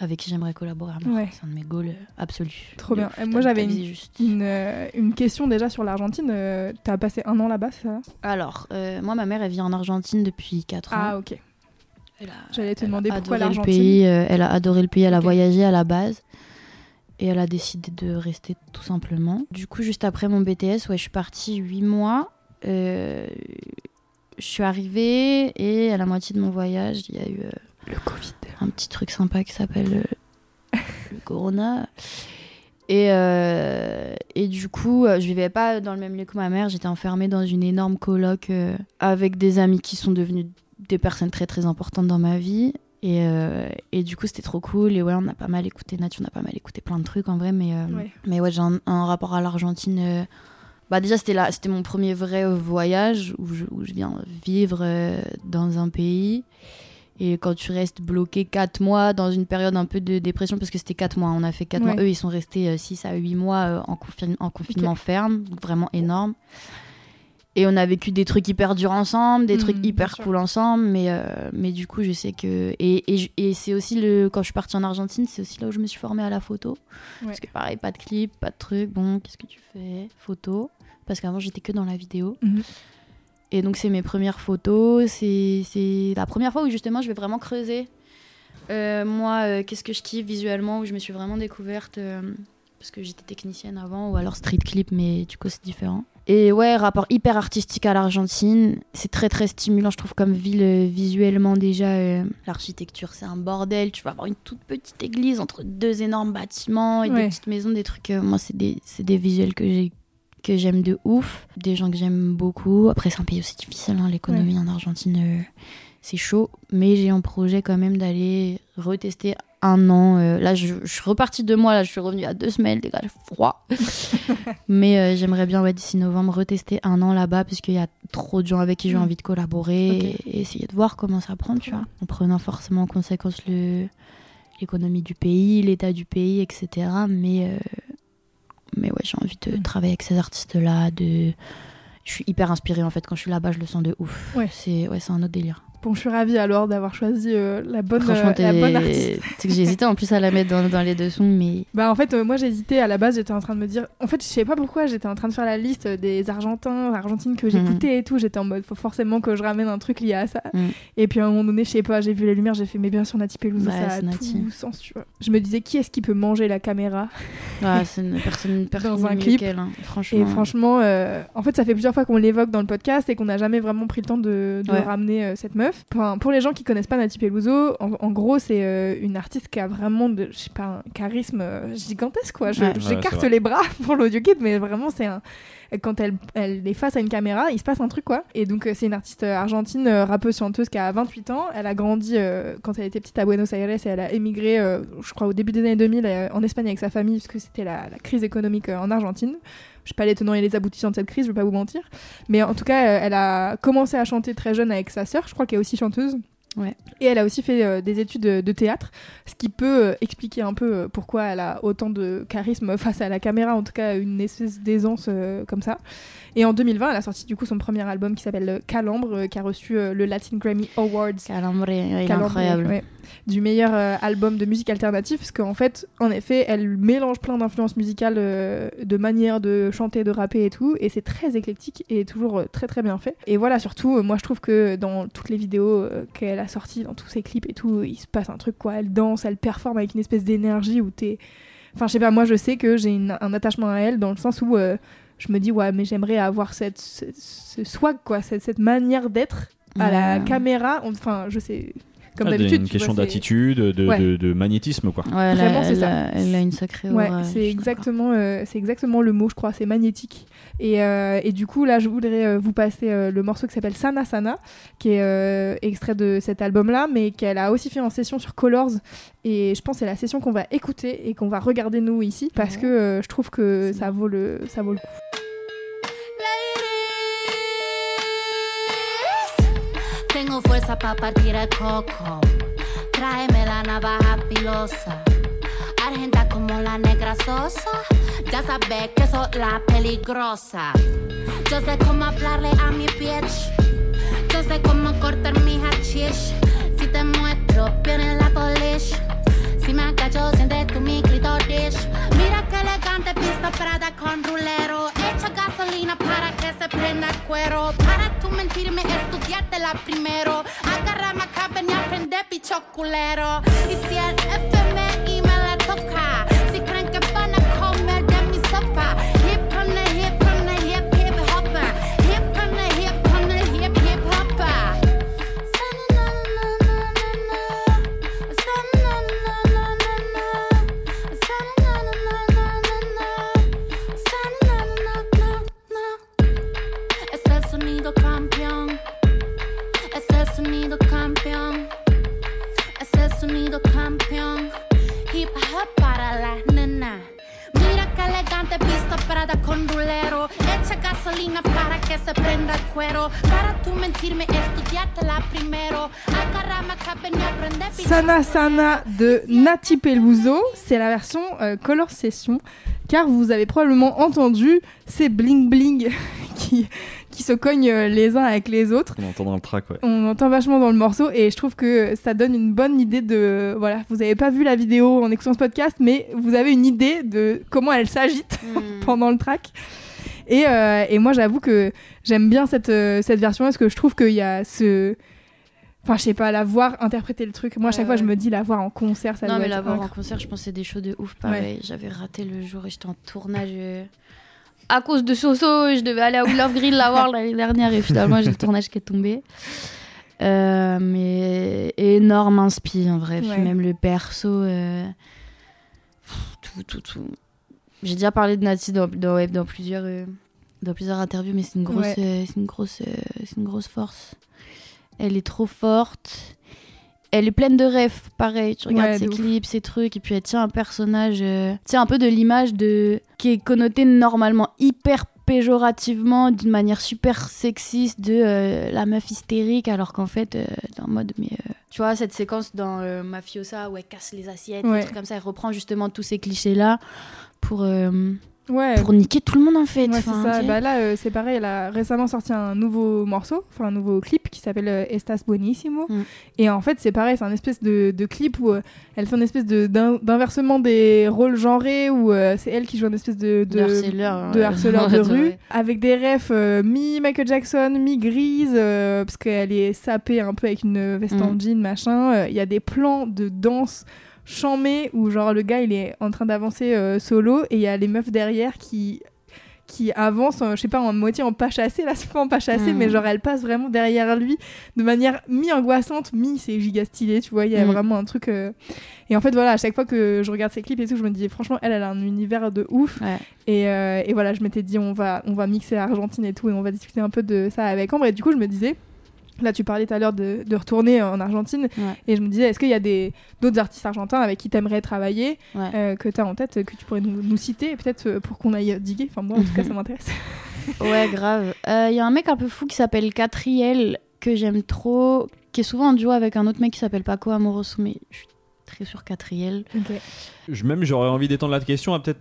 avec qui j'aimerais collaborer. Ouais. C'est un de mes goals euh, absolus. Trop bien. ouf, moi, j'avais une- euh, une question déjà sur l'Argentine. Euh, t'as passé un an là-bas, ça? Alors, euh, moi, ma mère, elle vit en Argentine depuis 4 ans. Ah, ok. J'allais te demander pourquoi l'Argentine. elle a adoré le pays, elle a voyagé à la base. et elle a décidé de rester tout simplement. Du coup, juste après mon BTS, ouais, je suis partie 8 mois. Je suis arrivée et à la moitié de mon voyage, il y a eu euh, Le Covid. un petit truc sympa qui s'appelle euh, le Corona. Et, euh, et du coup, euh, je vivais pas dans le même lieu que ma mère. J'étais enfermée dans une énorme coloc euh, avec des amis qui sont devenus des personnes très très importantes dans ma vie. Et, euh, et du coup, c'était trop cool. Et ouais, on a pas mal écouté Nature, on a pas mal écouté plein de trucs en vrai. Mais, Ouais. mais ouais, j'ai un, un rapport à l'Argentine. bah déjà, c'était là, c'était mon premier vrai voyage où je, où je viens vivre dans un pays. Et quand tu restes bloqué 4 mois dans une période un peu de dépression, parce que c'était 4 mois, on a fait 4 Ouais. mois, eux ils sont restés 6 à 8 mois euh, en, confin- en confinement ferme, vraiment énorme. Et on a vécu des trucs hyper durs ensemble, des Mhm, trucs hyper cool ensemble, mais, euh, mais du coup je sais que... Et, et, c'est aussi le... Quand je suis partie en Argentine, c'est aussi là où je me suis formée à la photo. Parce que pareil, pas de clip, pas de truc, bon, qu'est-ce que tu fais? Photo. Parce qu'avant j'étais que dans la vidéo. Mhm. Et donc, c'est mes premières photos. C'est la première fois où justement je vais vraiment creuser. Euh, moi, euh, qu'est-ce que je kiffe visuellement, où je me suis vraiment découverte. euh, parce que j'étais technicienne avant, ou alors street clip, mais du coup, c'est différent. Et ouais, rapport hyper artistique à l'Argentine. C'est très très stimulant, je trouve, comme ville visuellement déjà. L'architecture, c'est un bordel. Tu vas avoir une toute petite église entre deux énormes bâtiments et Ouais. des petites maisons, des trucs. moi, c'est des, c'est des visuels que j'ai que j'aime de ouf, des gens que j'aime beaucoup. Après, c'est un pays aussi difficile, hein, l'économie en Argentine, euh, c'est chaud. Mais j'ai un projet quand même d'aller retester un an. euh, là, je, je suis repartie deux mois, là, je suis revenue à deux semaines, les gars, froid. mais euh, j'aimerais bien, ouais, d'ici novembre, retester un an là-bas, parce qu'il y a trop de gens avec qui j'ai Mm. envie de collaborer et, et essayer de voir comment ça prend, tu vois. En prenant forcément en conséquence le l'économie du pays, l'état du pays, etc. Mais, euh, mais ouais, j'ai envie de travailler avec ces artistes-là. De... Je suis hyper inspirée en fait. Quand je suis là-bas, je le sens de ouf. Ouais. C'est ouais, c'est un autre délire. Bon, je suis ravie alors d'avoir choisi euh, la, bonne, euh, la bonne artiste. c'est que j'ai hésité en plus à la mettre dans, dans les deux sons, mais Bah en fait euh, moi j'hésitais à la base j'étais en train de me dire en fait je sais pas pourquoi j'étais en train de faire la liste des Argentins Argentines que j'écoutais et tout j'étais en mode faut forcément que je ramène un truc lié à ça Mhm. et puis à un moment donné je sais pas j'ai vu les lumières j'ai fait mais bien sûr Nati Ouais, ça a Nati. tout sens tu vois je me disais qui est-ce qui peut manger la caméra ouais, c'est une personne, personne Dans un clip. hein. franchement. et franchement euh, en fait ça fait plusieurs fois qu'on l'évoque dans le podcast et qu'on n'a jamais vraiment pris le temps de, de Ouais. ramener cette meuf enfin, pour les gens qui connaissent pas Nati Peluso en, en gros c'est euh, une artiste qui a vraiment de, je sais pas, un charisme euh, gigantesque quoi Je- Ouais. Ouais, j'écarte les bras pour l'audio guide mais vraiment c'est un quand elle, elle est face à une caméra, il se passe un truc quoi. Et donc euh, c'est une artiste argentine, rappeuse, chanteuse qui a 28 ans. Elle a grandi euh, quand elle était petite à Buenos Aires et elle a émigré, euh, je crois au début des années 2000 euh, en Espagne avec sa famille parce que c'était la, la crise économique en Argentine. Je sais pas les tenants et les aboutissants de cette crise, je vais pas vous mentir. Mais en tout cas, euh, elle a commencé à chanter très jeune avec sa sœur, je crois qu'elle est aussi chanteuse. Ouais. Et elle a aussi fait euh, des études de, de théâtre, ce qui peut euh, expliquer un peu euh, pourquoi elle a autant de charisme face à la caméra, en tout cas une espèce d'aisance comme ça. Et en 2020, elle a sorti du coup son premier album qui s'appelle Calambre, qui a reçu le Latin Grammy Awards Calambre, il est Calambre, incroyable. ouais, du meilleur euh, album de musique alternative, parce qu'en fait, en effet, elle mélange plein d'influences musicales, euh, de manières de chanter, de rapper et tout, et c'est très éclectique et toujours euh, très très bien fait. Et voilà, surtout, moi je trouve que dans toutes les vidéos qu'elle a sorties, dans tous ses clips et tout, il se passe un truc quoi. Elle danse, elle performe avec une espèce d'énergie où t'es. Enfin, je sais pas, moi je sais que j'ai une- un attachement à elle dans le sens où je me dis, ouais, mais j'aimerais avoir cette, ce, ce swag, quoi, cette, cette manière d'être à la caméra. Enfin, je sais. Comme Ah, d'habitude. une tu question d'attitude, de, Ouais. de- de magnétisme quoi. Ouais, elle, a- Vraiment, c'est elle ça. a- elle a une sacrée Ouais, c'est exactement, euh, c'est exactement le mot, je crois. C'est magnétique. Et, euh, et du coup, là, je voudrais euh, vous passer euh, le morceau qui s'appelle Sana Sana, qui est euh, extrait de cet album-là, mais qu'elle a aussi fait en session sur Colors. Et je pense que c'est la session qu'on va écouter et qu'on va regarder nous ici, parce que euh, je trouve que ça vaut le, ça vaut le coup. Tengo fuerza para partir el coco. Tráeme la navaja filosa. Argenta como la negra sosa. Ya sabes que soy la peligrosa. Yo sé cómo hablarle a mi bitch. Yo sé cómo cortar mi hachish. Si te muestro, viene la polish. Si me agacho, siente tú mi clitoris. Mira qué elegante pista prada con rulero. Echa gasolina para que se prenda el cuero. Para tú mentirme, estudiártela primero. Agárrame acá, ven y aprende, bicho culero. Y si el FMI me la toca, si creen que van a comer de mi sopa. Sana Sana de Nati Peluso, c'est la version euh, Color Session, car vous avez probablement entendu ces bling bling qui qui se cognent euh, les uns avec les autres. On entend dans le track, ouais. On entend vachement dans le morceau et je trouve que ça donne une bonne idée de voilà vous avez pas vu la vidéo en écoutant ce podcast mais vous avez une idée de comment elle s'agite Hmm. pendant le track et, euh, et moi j'avoue que j'aime bien cette, euh, cette version parce que je trouve qu'il y a ce enfin je sais pas la voir interpréter le truc moi à chaque fois je me dis la voir en concert ça non, doit mais être la voir en concert, je c'est des shows de ouf pareil. J'avais raté le jour et j'étais en tournage. À cause de Soso, je devais aller à of Grill la voir l'année dernière et finalement j'ai le tournage qui est tombé. Euh, mais énorme inspi en vrai. Puis Ouais. même le perso. euh, Tout, tout, tout. J'ai déjà parlé de Nati dans, dans, ouais, dans plusieurs, euh, dans plusieurs interviews, mais c'est une grosse, Ouais. c'est une grosse, c'est une grosse force. Elle est trop forte. Elle est pleine de rêves, pareil. Tu regardes Ouais, ses ouf. clips, ses trucs, et puis elle tient un personnage, euh, tient un peu de l'image de qui est connotée normalement hyper péjorativement, d'une manière super sexiste, de euh, la meuf hystérique, alors qu'en fait, euh, en mode, mais euh, tu vois, cette séquence dans euh, Mafiosa où elle casse les assiettes, Ouais. des trucs comme ça, elle reprend justement tous ces clichés-là pour, euh, ouais pour niquer tout le monde en fait. Ouais, Enfin, ça. Bah là, euh, c'est pareil. Elle a récemment sorti un nouveau morceau, enfin un nouveau clip qui s'appelle euh, Estas Bonissimo. Mm. Et en fait, c'est pareil. C'est un espèce de, de clip où euh, elle fait une espèce de d'inversement des rôles genrés où c'est elle qui joue une espèce de de harceleur, de harceleur rue avec des refs euh, mi Michael Jackson, mi grise euh, parce qu'elle est sapée un peu avec une veste en Mm. jean machin. Il y a des plans de danse chamés où genre le gars il est en train d'avancer euh, solo et il y a les meufs derrière qui qui avancent, euh, je sais pas, en moitié en pas chassé, là c'est pas en pas chassé, Mm. mais genre elle passe vraiment derrière lui de manière mi-angoissante, mi c'est giga stylé, tu vois, il y a Mm. vraiment un truc... euh, Et en fait voilà, à chaque fois que je regarde ses clips et tout, je me dis franchement, elle, elle a un univers de ouf, Ouais. et, et voilà, je m'étais dit, on va, on va mixer Argentine et tout, et on va discuter un peu de ça avec Ambre. Et du coup, je me disais, là, tu parlais tout à l'heure de, de retourner en Argentine, Ouais. et je me disais, est-ce qu'il y a des, d'autres artistes argentins avec qui tu aimerais travailler, Ouais. euh, que tu as en tête, que tu pourrais nous, nous citer, peut-être euh, pour qu'on aille diguer? Enfin, moi, en tout cas, ça m'intéresse. Ouais, grave. Il y a un mec un peu fou qui s'appelle Catriel, que j'aime trop, qui est souvent en duo avec un autre mec qui s'appelle Paco Amoroso, mais je suis très sur Catriel. Je- Même j'aurais envie d'étendre la question à peut-être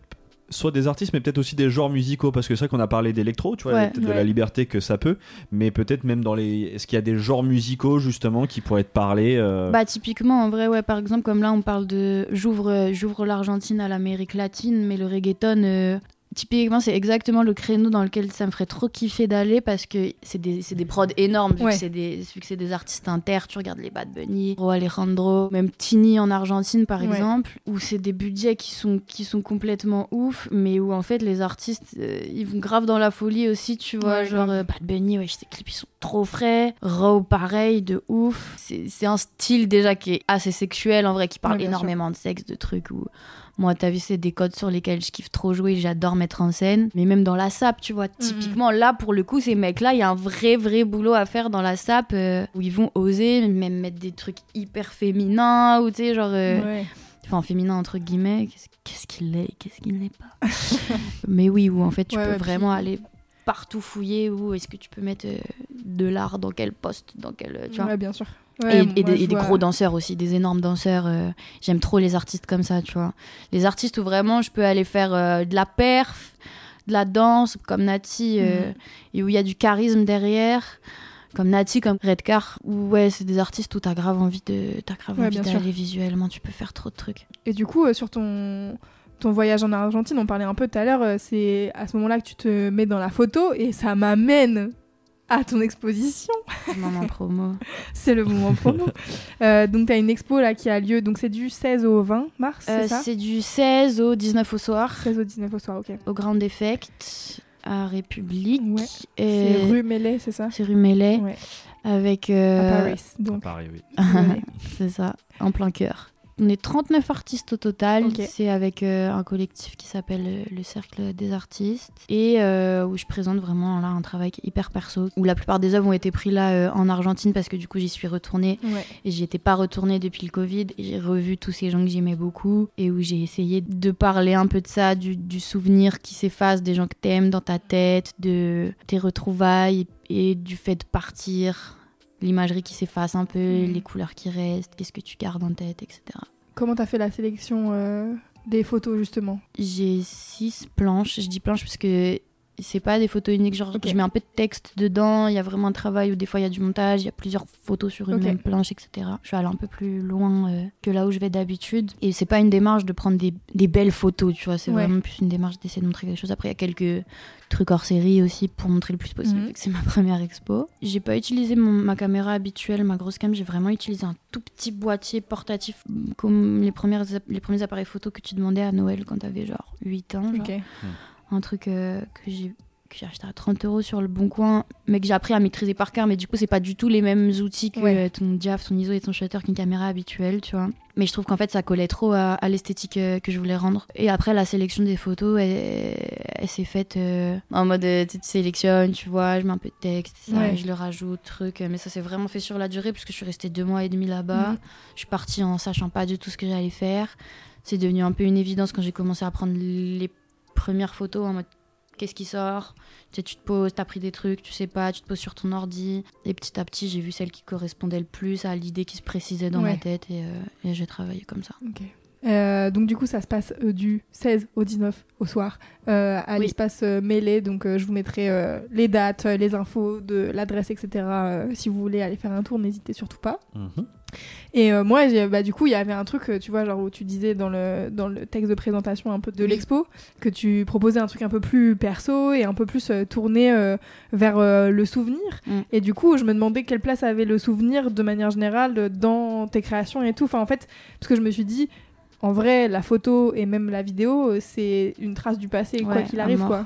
soit des artistes, mais peut-être aussi des genres musicaux, parce que c'est vrai qu'on a parlé d'électro, tu vois, Ouais. de Ouais. la liberté que ça peut, mais peut-être même dans les. Est-ce qu'il y a des genres musicaux justement qui pourraient être parlés euh, Bah typiquement en vrai ouais par exemple comme là on parle de j'ouvre j'ouvre l'Argentine à l'Amérique latine mais le reggaeton euh, typiquement c'est exactement le créneau dans lequel ça me ferait trop kiffer d'aller parce que c'est des, c'est des prods énormes vu Ouais. que c'est des vu que c'est des artistes inter tu regardes les Bad Bunny Ro Alejandro même Tini en Argentine par Ouais. exemple où c'est des budgets qui sont qui sont complètement ouf mais où en fait les artistes euh, ils vont grave dans la folie aussi tu vois Ouais, genre euh, Bad Bunny ouais ces clips ils sont trop frais Raw pareil de ouf c'est c'est un style déjà qui est assez sexuel en vrai qui parle sûr. énormément de sexe de trucs où moi t'as vu c'est des codes sur lesquels je kiffe trop jouer j'adore mettre en scène. Mais même dans la sap tu vois typiquement là pour le coup ces mecs là il y a un vrai vrai boulot à faire dans la sap euh, où ils vont oser même mettre des trucs hyper féminins ou tu sais genre euh, Ouais. enfin féminin entre guillemets. Qu'est-ce qu'est-ce qu'il est qu'est-ce qu'il n'est pas? Mais oui où en fait tu Ouais, peux ouais, vraiment puis- aller partout fouiller où est-ce que tu peux mettre euh, de l'art dans quel poste dans quel euh, tu vois Ouais, bien sûr. et, Ouais, et moi, des, et gros danseurs aussi, des énormes danseurs. euh, J'aime trop les artistes comme ça, tu vois. Les artistes où vraiment je peux aller faire euh, de la perf, de la danse, comme Nati, euh, Mhm. et où il y a du charisme derrière, comme Nati, comme Redcar, où ouais, c'est des artistes où t'as grave envie de, t'as grave Ouais, envie d'aller visuellement, tu peux faire trop de trucs. Et du coup, sur ton, ton voyage en Argentine, on parlait un peu tout à l'heure, euh, c'est à ce moment-là que tu te mets dans la photo et ça m'amène à ton exposition. Moment promo. C'est le moment promo. euh, donc, tu as une expo là qui a lieu, donc c'est du 16 au 20 mars, Euh, c'est c'est du 16 au 19 au soir, 16 au 19 au soir, ok. au Grand Effect, à République. Ouais. Et- C'est rue Mellet, c'est ça? C'est rue Mellet, Ouais. avec... À euh, Paris, donc. Pareil, oui. C'est ça, en plein cœur. On est 39 artistes au total. C'est avec euh, un collectif qui s'appelle euh, le Cercle des artistes et euh, où je présente vraiment là un travail qui est hyper perso. Où la plupart des œuvres ont été pris là euh, en Argentine parce que du coup j'y suis retournée Ouais. et j'y étais pas retournée depuis le Covid. J'ai revu tous ces gens que j'aimais beaucoup et où j'ai essayé de parler un peu de ça, du, du souvenir qui s'efface, des gens que t'aimes dans ta tête, de tes retrouvailles et du fait de partir. L'imagerie qui s'efface un peu, Mhm. les couleurs qui restent, qu'est-ce que tu gardes en tête, etc. Comment t'as fait la sélection euh, des photos justement? J'ai six planches. Je dis planches parce que c'est pas des photos uniques. Genre, je mets un peu de texte dedans. Il y a vraiment un travail où des fois il y a du montage. Il y a plusieurs photos sur une même planche, etc. Je suis allée un peu plus loin euh, que là où je vais d'habitude. Et c'est pas une démarche de prendre des, des belles photos, tu vois. C'est Ouais. vraiment plus une démarche d'essayer de montrer quelque chose. Après, il y a quelques trucs hors série aussi pour montrer le plus possible. Mhm. C'est ma première expo. J'ai pas utilisé mon- ma caméra habituelle, ma grosse cam. J'ai vraiment utilisé un tout petit boîtier portatif comme les, premières, les premiers appareils photo que tu demandais à Noël quand t'avais genre 8 ans. genre Ok. Un truc euh, que j'ai que j'ai acheté à 30 euros sur le bon coin mais que j'ai appris à maîtriser par cœur mais du coup c'est pas du tout les mêmes outils que Ouais. ton diaph ton ISO et ton shutter qu'une caméra habituelle tu vois mais je trouve qu'en fait ça collait trop à, à l'esthétique euh, que je voulais rendre et après la sélection des photos elle, elle s'est faite euh, en mode tu sélectionnes tu vois je mets un peu de texte ça, Ouais. je le rajoute truc mais ça s'est vraiment fait sur la durée puisque je suis restée deux mois et demi là-bas Mhm. je suis partie en sachant pas du tout ce que j'allais faire c'est devenu un peu une évidence quand j'ai commencé à prendre les premières photos en mode qu'est-ce qui sort? Tu sais, tu te poses, t'as pris des trucs, tu sais pas, tu te poses sur ton ordi. Et petit à petit, j'ai vu celle qui correspondait le plus à l'idée qui se précisait dans Ouais. ma tête et, euh, et j'ai travaillé comme ça. Ok. Euh, donc du coup ça se passe euh, du 16 au 19 au soir euh, à Oui. l'espace euh, mêlé donc euh, je vous mettrai euh, les dates, les infos de l'adresse etc euh, si vous voulez aller faire un tour n'hésitez surtout pas Mhm. Et euh, moi bah, du coup il y avait un truc euh, tu vois genre où tu disais dans le, dans le texte de présentation un peu de l'expo que tu proposais un truc un peu plus perso et un peu plus euh, tourné euh, vers le souvenir Mm. et du coup je me demandais quelle place avait le souvenir de manière générale dans tes créations et tout enfin en fait parce que je me suis dit en vrai, la photo et même la vidéo, c'est une trace du passé, quoi qu'il arrive, quoi.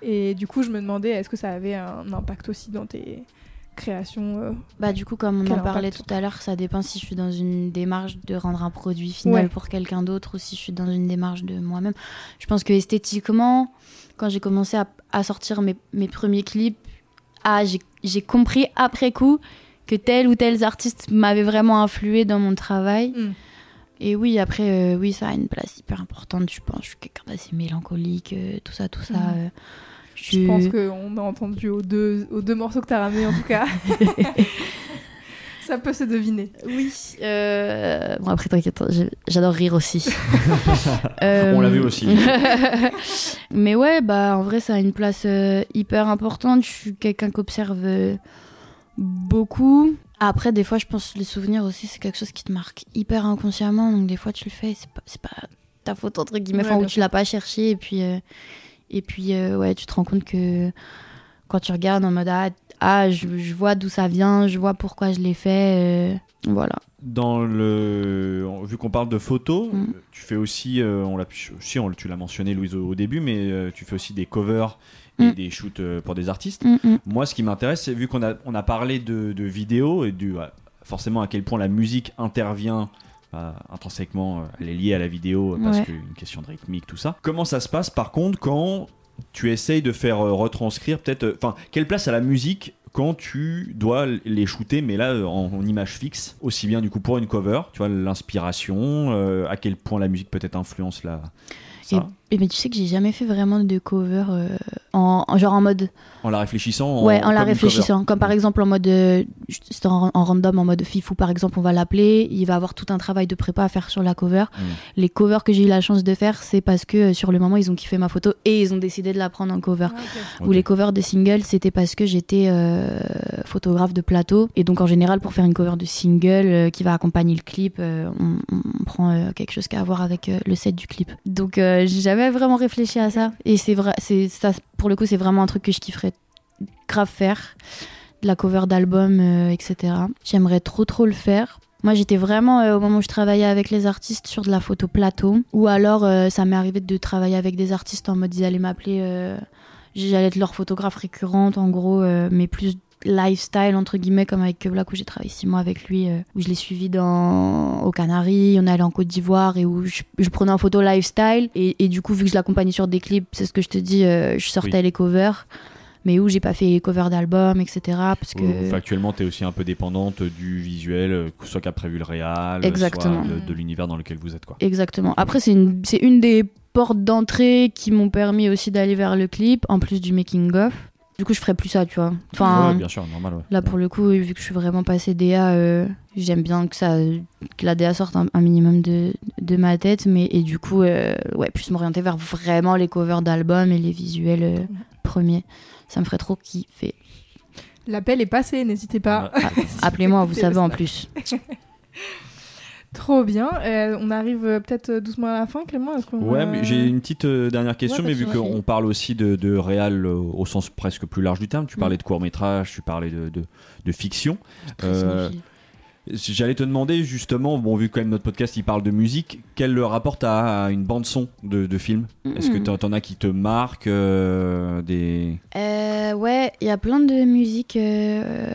Et du coup, je me demandais, est-ce que ça avait un impact aussi dans tes créations euh, Bah, du coup, comme on en parlait impact tout à l'heure, ça dépend si je suis dans une démarche de rendre un produit final Ouais. pour quelqu'un d'autre ou si je suis dans une démarche de moi-même. Je pense que esthétiquement, quand j'ai commencé à, à sortir mes, mes premiers clips, ah, j'ai- compris après coup que tel ou tel artiste m'avait vraiment influé dans mon travail. Mm. Et oui, après, euh, oui, ça a une place hyper importante, je pense. Je suis quelqu'un d'assez mélancolique, euh, tout ça, tout ça. Mhm. Je pense qu'on a entendu aux deux, aux deux morceaux que tu as ramenés, en tout cas. ça peut se deviner. Oui. euh, Bon, après, t'inquiète, j'adore rire aussi. Euh, On l'a vu aussi. Mais ouais, bah, en vrai, ça a une place euh, hyper importante. Je suis quelqu'un qui observe beaucoup. Après, des fois, je pense que les souvenirs aussi, c'est quelque chose qui te marque hyper inconsciemment. Donc, des fois, tu le fais, c'est pas, c'est pas ta faute, entre guillemets, Ouais, enfin, où tu l'as pas cherché. Et puis, euh, et puis euh, ouais, tu te rends compte que quand tu regardes en mode Ah, ah, je, je vois d'où ça vient, je vois pourquoi je l'ai fait. euh, voilà. Dans le, vu qu'on parle de photos, Mm. tu fais aussi, euh, on l'a, si on, tu l'as mentionné Louise au, au début, mais euh, tu fais aussi des covers et Mm. des shoots pour des artistes. Mm. Moi, ce qui m'intéresse, c'est vu qu'on a, on a parlé de, de vidéo et du, forcément à quel point la musique intervient intrinsèquement, euh, elle est liée à la vidéo euh, parce Ouais. qu'une question de rythmique, tout ça. Comment ça se passe par contre quand tu essayes de faire euh, retranscrire peut-être, enfin, quelle place a la musique quand tu dois les shooter, mais là en, en image fixe, aussi bien du coup pour une cover, tu vois, l'inspiration, euh, à quel point la musique peut-être influence la. Ça, Et, mais tu sais que j'ai jamais fait vraiment de cover euh, en, en- genre en mode en la réfléchissant. ouais en la réfléchissant comme par exemple en mode euh, c'est en, en random en mode fifou par exemple on va l'appeler il va avoir tout un travail de prépa à faire sur la cover Mm. les covers que j'ai eu la chance de faire c'est parce que euh, sur le moment ils ont kiffé ma photo et ils ont décidé de la prendre en cover Ok. ou les covers de singles c'était parce que j'étais euh, photographe de plateau et donc en général pour faire une cover de single euh, qui va accompagner le clip euh, on, on prend euh, quelque chose qui a à voir avec euh, le set du clip donc euh, j'ai jamais vraiment réfléchi à ça. Et c'est vrai c'est ça pour le coup c'est vraiment un truc que je kifferais grave faire. De la cover d'album euh, etc j'aimerais trop trop le faire. Moi, j'étais vraiment euh, au moment où je travaillais avec les artistes sur de la photo plateau, ou alors euh, ça m'est arrivé de travailler avec des artistes en mode ils allaient m'appeler, j'allais être leur photographe récurrente en gros, mais plus lifestyle entre guillemets comme avec Black où j'ai travaillé six mois avec lui euh, où je l'ai suivi dans aux Canaries on est allé en Côte d'Ivoire et où je, je prenais en photo lifestyle et, et du coup vu que je l'accompagnais sur des clips c'est ce que je te dis euh, je sortais Oui. les covers mais où j'ai pas fait les covers d'albums etc parce que Factuellement, tu es aussi un peu dépendante du visuel, euh, soit qu'a prévu le réal, Exactement. soit de, de l'univers dans lequel vous êtes. Quoi. Exactement. Après, c'est une, c'est une des portes d'entrée qui m'ont permis aussi d'aller vers le clip, en plus du making-of. Du coup, je ferais plus ça, tu vois. Enfin, Ouais, bien sûr, normal. Ouais. là, pour le coup, vu que je suis vraiment passée DA, euh, j'aime bien que, ça, que la DA sorte un, un minimum de, de ma tête. Mais, et du coup, euh, ouais, plus m'orienter vers vraiment les covers d'albums et les visuels euh, premiers. Ça me ferait trop kiffer. L'appel est passé, n'hésitez pas. Ah, Appelez-moi, vous savez en plus. Trop bien. Euh, on arrive euh, peut-être euh, doucement à la fin, Clément. Est-ce qu'on Ouais, a- mais j'ai une petite euh, dernière question, Ouais, mais vu qu'on parle aussi de, de réal euh, au sens presque plus large du terme, tu Mm. parlais de court-métrage, tu parlais de, de, de fiction. Euh. J'allais te demander justement, bon, vu quand même notre podcast il parle de musique, quel rapport t'as à une bande-son de, de film? Est-ce que t'en t'en as qui te marquent euh, des... Euh, ouais, il y a plein de musiques euh,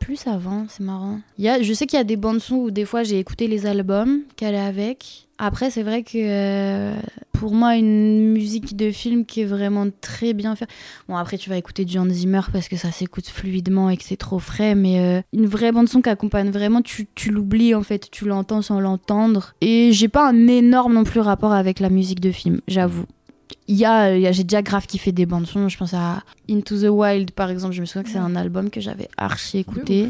plus avant, c'est marrant. Y a, je sais qu'il y a des bandes son où des fois j'ai écouté les albums qu'elle est avec. Après, c'est vrai que euh, pour moi, une musique de film qui est vraiment très bien faite. Bon, après, tu vas écouter du Hans Zimmer parce que ça s'écoute fluidement et que c'est trop frais, mais euh, une vraie bande son qui accompagne vraiment, tu, tu l'oublies en fait, tu l'entends sans l'entendre. Et j'ai pas un énorme non plus rapport avec la musique de film, j'avoue. Il y a, il y a- j'ai déjà grave kiffé des bandes son. Je pense à Into the Wild par exemple. Je me souviens que c'est un album que j'avais archi écouté.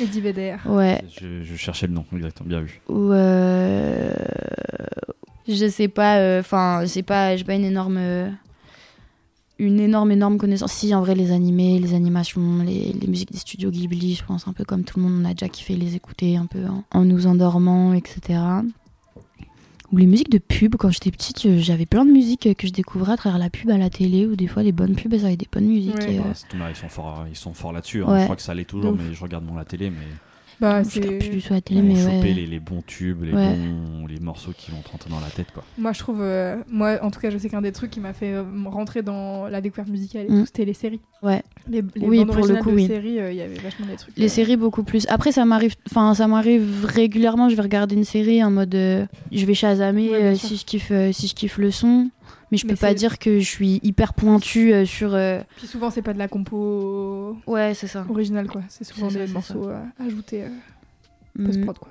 Eddie Vedder. Ouais. Je, je cherchais le nom, exactement, bien vu. Ou euh, je sais pas. Enfin, c'est pas. J'ai pas une énorme. euh, Une énorme, énorme connaissance. Si, en vrai, les animés, les animations, les, les musiques des studios Ghibli, je pense un peu comme tout le monde, on a déjà kiffé les écouter un peu en nous endormant, etc. Ou les musiques de pub, quand j'étais petite, j'avais plein de musiques que je découvrais à travers la pub à la télé, ou des fois les bonnes pubs, elles avaient des bonnes musiques. Ouais. et, euh, ils sont forts, ils sont forts là-dessus. hein. Ouais. Je crois que ça l'est toujours, ouf. mais je regarde moins la télé, mais Bah, je plus c'est... du tout à la télé, mais choper ouais. les, les bons tubes, les Ouais. bons, les morceaux qui vont te rentrer dans la tête, quoi. Moi, je trouve, euh, moi, en tout cas, je sais qu'un des trucs qui m'a fait euh, rentrer dans la découverte musicale et Mm. tout, c'était les séries. Ouais. Les, les Oui, bandes pour le originales coup, de oui. séries, euh, il y avait vachement des trucs. Les euh, séries beaucoup plus. Après ça m'arrive enfin ça m'arrive régulièrement, je vais regarder une série en mode euh, je vais chasamer euh, si je kiffe euh, si je kiffe le son, mais je Mais peux pas dire que je suis hyper pointue euh, sur euh, Puis souvent, c'est pas de la compo Ouais, c'est ça. originale, quoi. C'est souvent ça, des morceaux euh, ajoutés euh, post-prod, quoi.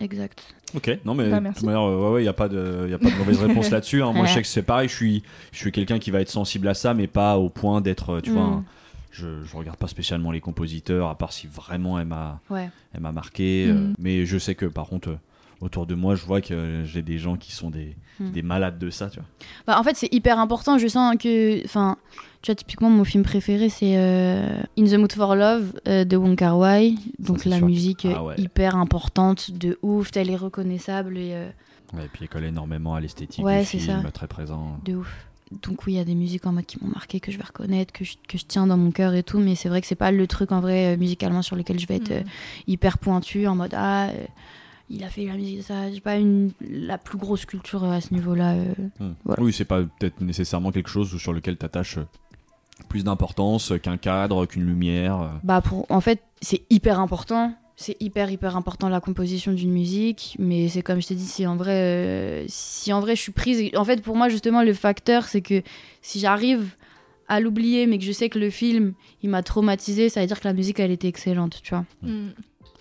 exact. Ok, non mais Bah, de merci. toute manière, euh, ouais, ouais, y a pas de, y a pas de mauvaise réponse là-dessus. hein. Moi, je sais que c'est pareil. Je suis, je suis quelqu'un qui va être sensible à ça, mais pas au point d'être, tu vois. Mm. un- je, je regarde pas spécialement les compositeurs, à part si vraiment elle m'a, Ouais. elle m'a marqué. euh, Mm. mais je sais que par contre, euh, autour de moi, je vois que j'ai des gens qui sont des, Mm. des malades de ça, tu vois. Bah, en fait, c'est hyper important. Je sens que. Enfin, tu vois, typiquement, mon film préféré, c'est euh, In the Mood for Love euh, de Wong Kar Wai. Donc, la sûr. musique Ah ouais. hyper importante, de ouf, elle est reconnaissable et euh, Ouais, et puis elle colle énormément à l'esthétique Ouais, du c'est film, ça. très présent. de ouf. Donc, oui, il y a des musiques en mode qui m'ont marqué, que je vais reconnaître, que je, que je tiens dans mon cœur et tout. Mais c'est vrai que c'est pas le truc en vrai, musicalement, sur lequel je vais être Mm. euh, hyper pointu en mode Ah, euh, il a fait la musique de ça. J'ai pas une, la plus grosse culture euh, à ce niveau-là. euh. Hmm. Voilà. Oui, c'est pas peut-être nécessairement quelque chose sur lequel tu attaches plus d'importance qu'un cadre, qu'une lumière. euh. Bah pour, en fait, c'est hyper important. C'est hyper hyper important la composition d'une musique, mais c'est comme je t'ai dit, si en vrai, euh, si en vrai je suis prise, en fait pour moi justement le facteur c'est que si j'arrive à l'oublier, mais que je sais que le film il m'a traumatisé, ça veut dire que la musique elle était excellente, tu vois. Mm.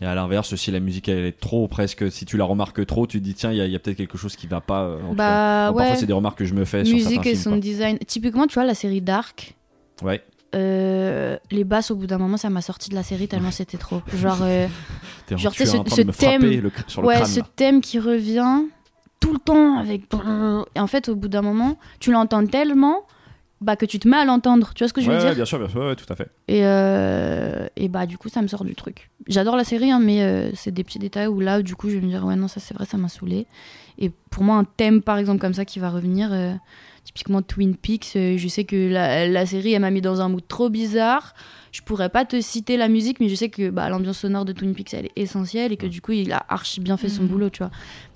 Et à l'inverse, si la musique elle est trop, presque, si tu la remarques trop, tu te dis tiens, il y a, il y a peut-être quelque chose qui va pas. euh, en. Bah ouais. Parfois, c'est des remarques que je me fais sur Musique certains et films. son design. Typiquement, tu vois la série Dark. Ouais. euh, les basses au bout d'un moment ça m'a sorti de la série tellement c'était trop genre euh, Genre, tu es ce- thème- le cr- sur le ouais, crâne. ce là. thème qui revient tout le temps avec. Et en fait, au bout d'un moment, tu l'entends tellement bah, que tu te mets à l'entendre. Tu vois ce que je veux dire bien sûr, bien sûr, ouais, tout à fait. et, euh, et bah, du coup, ça me sort du truc. J'adore la série, hein, mais euh, c'est des petits détails où là, du coup, je vais me dire, ouais, non, ça c'est vrai, ça m'a saoulé. Et pour moi, un thème, par exemple, comme ça qui va revenir, euh, typiquement Twin Peaks, euh, je sais que la, la série, elle m'a mis dans un mood trop bizarre. Je pourrais pas te citer la musique, mais je sais que bah, l'ambiance sonore de Twin Peaks, elle est essentielle et que du coup, il a archi bien fait son Mhm. boulot, tu vois.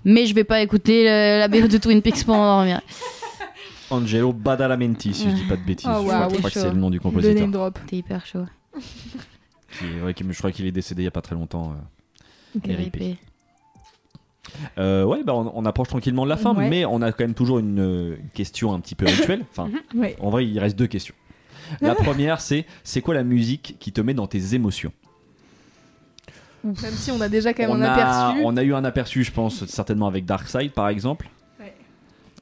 Mais je vais pas écouter la BO de Twin Peaks pour endormir. Angelo Badalamenti, si je dis pas de bêtises. Oh, je crois, waouh, je crois que c'est le nom du Le compositeur. name drop. T'es hyper chaud. Qui, ouais, qui- je crois qu'il est décédé il y a pas très longtemps. euh. RIP. Euh, ouais, bah on, on approche tranquillement de la fin, Ouais. mais on a quand même toujours une, euh, question un petit peu rituelle. Enfin, Ouais. en vrai, il reste deux questions. La première, c'est c'est quoi la musique qui te met dans tes émotions? Même si on a déjà quand même on un a, aperçu. on a eu un aperçu, je pense, certainement avec Darkseid par exemple.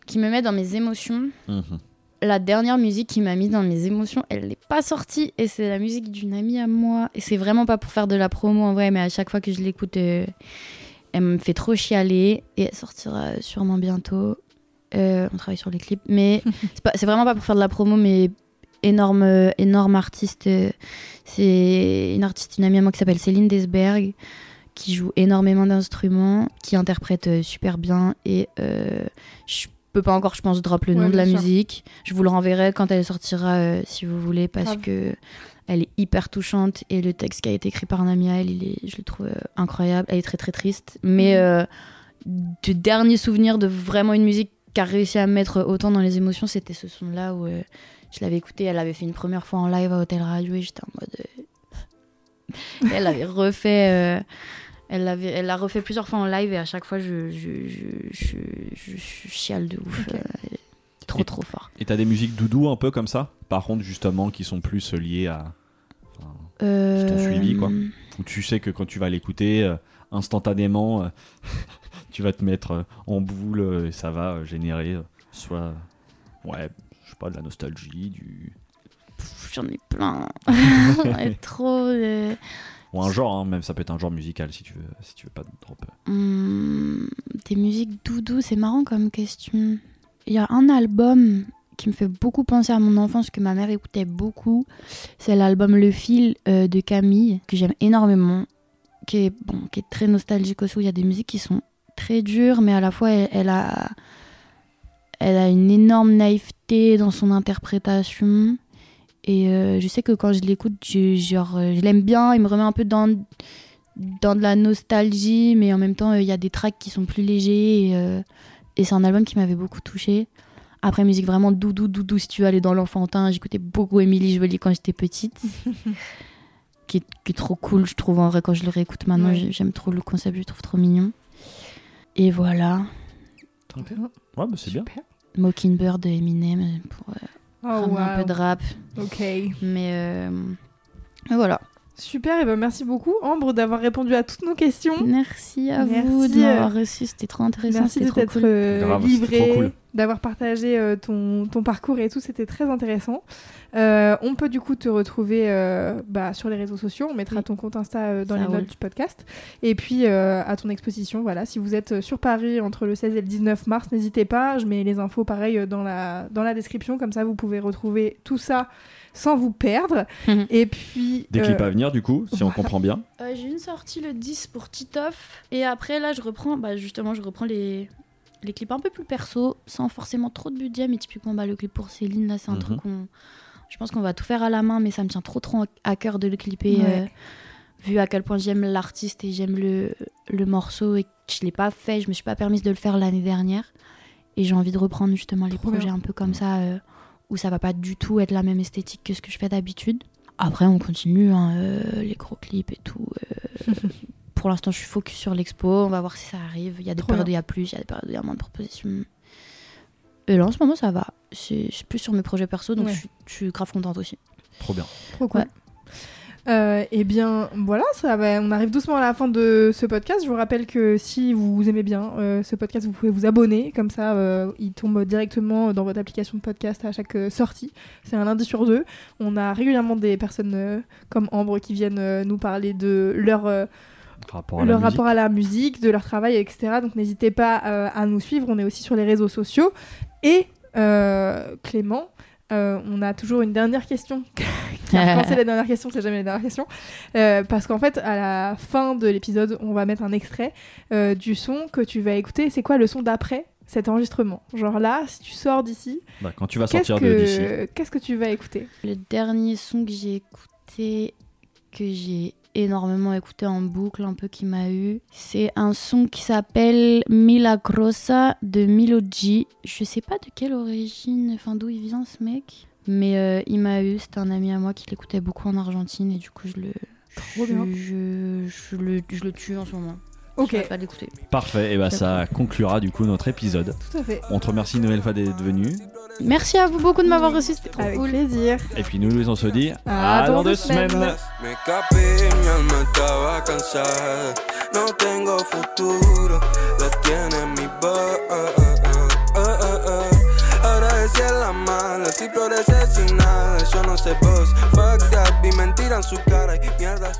Qui me met dans mes émotions. Mhm. La dernière musique qui m'a mis dans mes émotions, elle n'est pas sortie et c'est la musique d'une amie à moi. Et c'est vraiment pas pour faire de la promo en vrai, mais à chaque fois que je l'écoute, euh, elle me fait trop chialer et elle sortira sûrement bientôt. Euh, on travaille sur les clips, mais c'est vraiment pas pour faire de la promo, mais énorme, euh, énorme artiste. C'est une artiste, une amie à moi qui s'appelle Céline Desberg, qui joue énormément d'instruments, qui interprète super bien et euh, je peux pas encore, je pense, drop le Ouais, nom de la sûr. musique. Je vous le renverrai quand elle sortira, euh, si vous voulez, parce Grave. que elle est hyper touchante et le texte qui a été écrit par un ami à elle, il est, je le trouve euh, incroyable. Elle est très très triste, mais Mhm. euh, de dernier souvenir de vraiment une musique qui a réussi à me mettre autant dans les émotions, c'était ce son-là où euh, je l'avais écouté. Elle l'avait fait une première fois en live à Hôtel Radio et j'étais en mode. elle l'avait refait. Elle l'avait- elle l'a refait plusieurs fois en live et à chaque fois je, je, je, je, je- je chiale de ouf. Euh, trop trop fort. Et t'as des musiques doudou un peu comme ça Par contre, justement, qui sont plus liées à. enfin, Euh, t'ont suivi, quoi. où tu sais que quand tu vas l'écouter, euh, instantanément, euh, tu vas te mettre en boule et ça va générer soit. Ouais, je sais pas, de la nostalgie, du. J'en ai plein. J'en ai trop. de- Un genre, hein, même ça peut être un genre musical si tu veux, si tu veux pas de drop. Hum, des musiques doudou, c'est marrant comme question. Il y a un album qui me fait beaucoup penser à mon enfance que ma mère écoutait beaucoup. C'est l'album Le Fil euh, de Camille que j'aime énormément, qui est bon, qui est très nostalgique aussi. Il y a des musiques qui sont très dures, mais à la fois elle a elle a une énorme naïveté dans son interprétation. Et euh, je sais que quand je l'écoute, je, genre, euh, je l'aime bien. Il me remet un peu dans, dans de la nostalgie, mais en même temps, euh, il y a des tracks qui sont plus légers. Et, euh, et c'est un album qui m'avait beaucoup touché. Après, musique vraiment doudou, doudou, si tu veux aller dans l'enfantin. J'écoutais beaucoup Émilie Jolie quand j'étais petite. qui, est, qui est trop cool, je trouve, en vrai, quand je le réécoute maintenant. Ouais. J'aime trop le concept, je le trouve trop mignon. Et voilà. Ouais, bah c'est bien. Mockingbird de Eminem pour euh, Oh, ramener un peu de rap. Ok. Mais euh, voilà. Super, et ben merci beaucoup Ambre d'avoir répondu à toutes nos questions. Merci à Merci, vous de euh, m'avoir reçu, c'était trop intéressant. Merci de t'être cool. euh, livré, cool. d'avoir partagé euh, ton, ton parcours et tout, c'était très intéressant. Euh, on peut du coup te retrouver euh, bah, sur les réseaux sociaux, on mettra Oui. ton compte Insta euh, dans Ça les roule. notes du podcast. Et puis euh, à ton exposition, voilà, si vous êtes sur Paris entre le 16 et le 19 mars, n'hésitez pas, je mets les infos pareil dans la, dans la description, comme ça vous pouvez retrouver tout ça sans vous perdre. Mhm. et puis... Des euh, clips à venir, du coup, si on comprend bien. Euh, J'ai une sortie le 10 pour Titoff. Et après, là, je reprends, bah, justement, je reprends les, les clips un peu plus perso, sans forcément trop de budget. Mais typiquement, bah, le clip pour Céline, là, c'est un Mhm. truc qu'on. Je pense qu'on va tout faire à la main, mais ça me tient trop, trop à cœur de le clipper. Ouais. euh, vu à quel point j'aime l'artiste et j'aime le, le morceau et que je l'ai pas fait, je me suis pas permise de le faire l'année dernière. Et j'ai envie de reprendre justement les Trop projets bien. un peu comme ça, euh, où ça va pas du tout être la même esthétique que ce que je fais d'habitude. Après, on continue, hein, euh, les gros clips et tout. euh, pour l'instant, je suis focus sur l'expo. On va voir si ça arrive. Il y a des Trop périodes où il y a plus, il y a des périodes où il y a moins de propositions. Et là, en ce moment, ça va. C'est c'est plus sur mes projets perso, donc Ouais. je, suis- je suis grave contente aussi. Trop bien. Trop cool. Ouais. Euh, eh bien, voilà, ça on arrive doucement à la fin de ce podcast. Je vous rappelle que si vous aimez bien euh, ce podcast, vous pouvez vous abonner. Comme ça, euh, il tombe directement dans votre application de podcast à chaque sortie. C'est un lundi sur deux. On a régulièrement des personnes comme Ambre qui viennent nous parler de leur, Rapport à leur la musique. rapport à la musique, de leur travail, etc. Donc n'hésitez pas euh, à nous suivre. On est aussi sur les réseaux sociaux. Et euh, Clément, euh, on a toujours une dernière question. Quand c'est la dernière question, c'est jamais la dernière question. Euh, parce qu'en fait, à la fin de l'épisode, on va mettre un extrait euh, du son que tu vas écouter. C'est quoi le son d'après cet enregistrement? Genre là, si tu sors d'ici, Bah, quand tu vas qu'est-ce sortir de d'ici. que, qu'est-ce que tu vas écouter? Le dernier son que j'ai écouté, que j'ai énormément écouté en boucle, un peu qui m'a eu, c'est un son qui s'appelle Milagrosa de Milo G. Je sais pas de quelle origine, enfin d'où il vient ce mec, Mais euh, il m'a eu, c'était un ami à moi qui l'écoutait beaucoup en Argentine et du coup je le, Trop je, bien. je, je le, je le tue en ce moment. Ok, Je pas l'écouter. Parfait, et bah ça conclura du coup notre épisode. tout à fait. On te remercie une nouvelle fois d'être venu. Merci à vous beaucoup de m'avoir reçu, c'était trop Avec cool. plaisir. Et puis nous, on se dit À dans deux semaines. Me escapé, mi alma estaba cansada. No tengo futuro, lo tiene mi voz. Ahora decía la mala, si florece sin nada, yo no sé vos. Fuck that, vi mentira en su cara y mierdas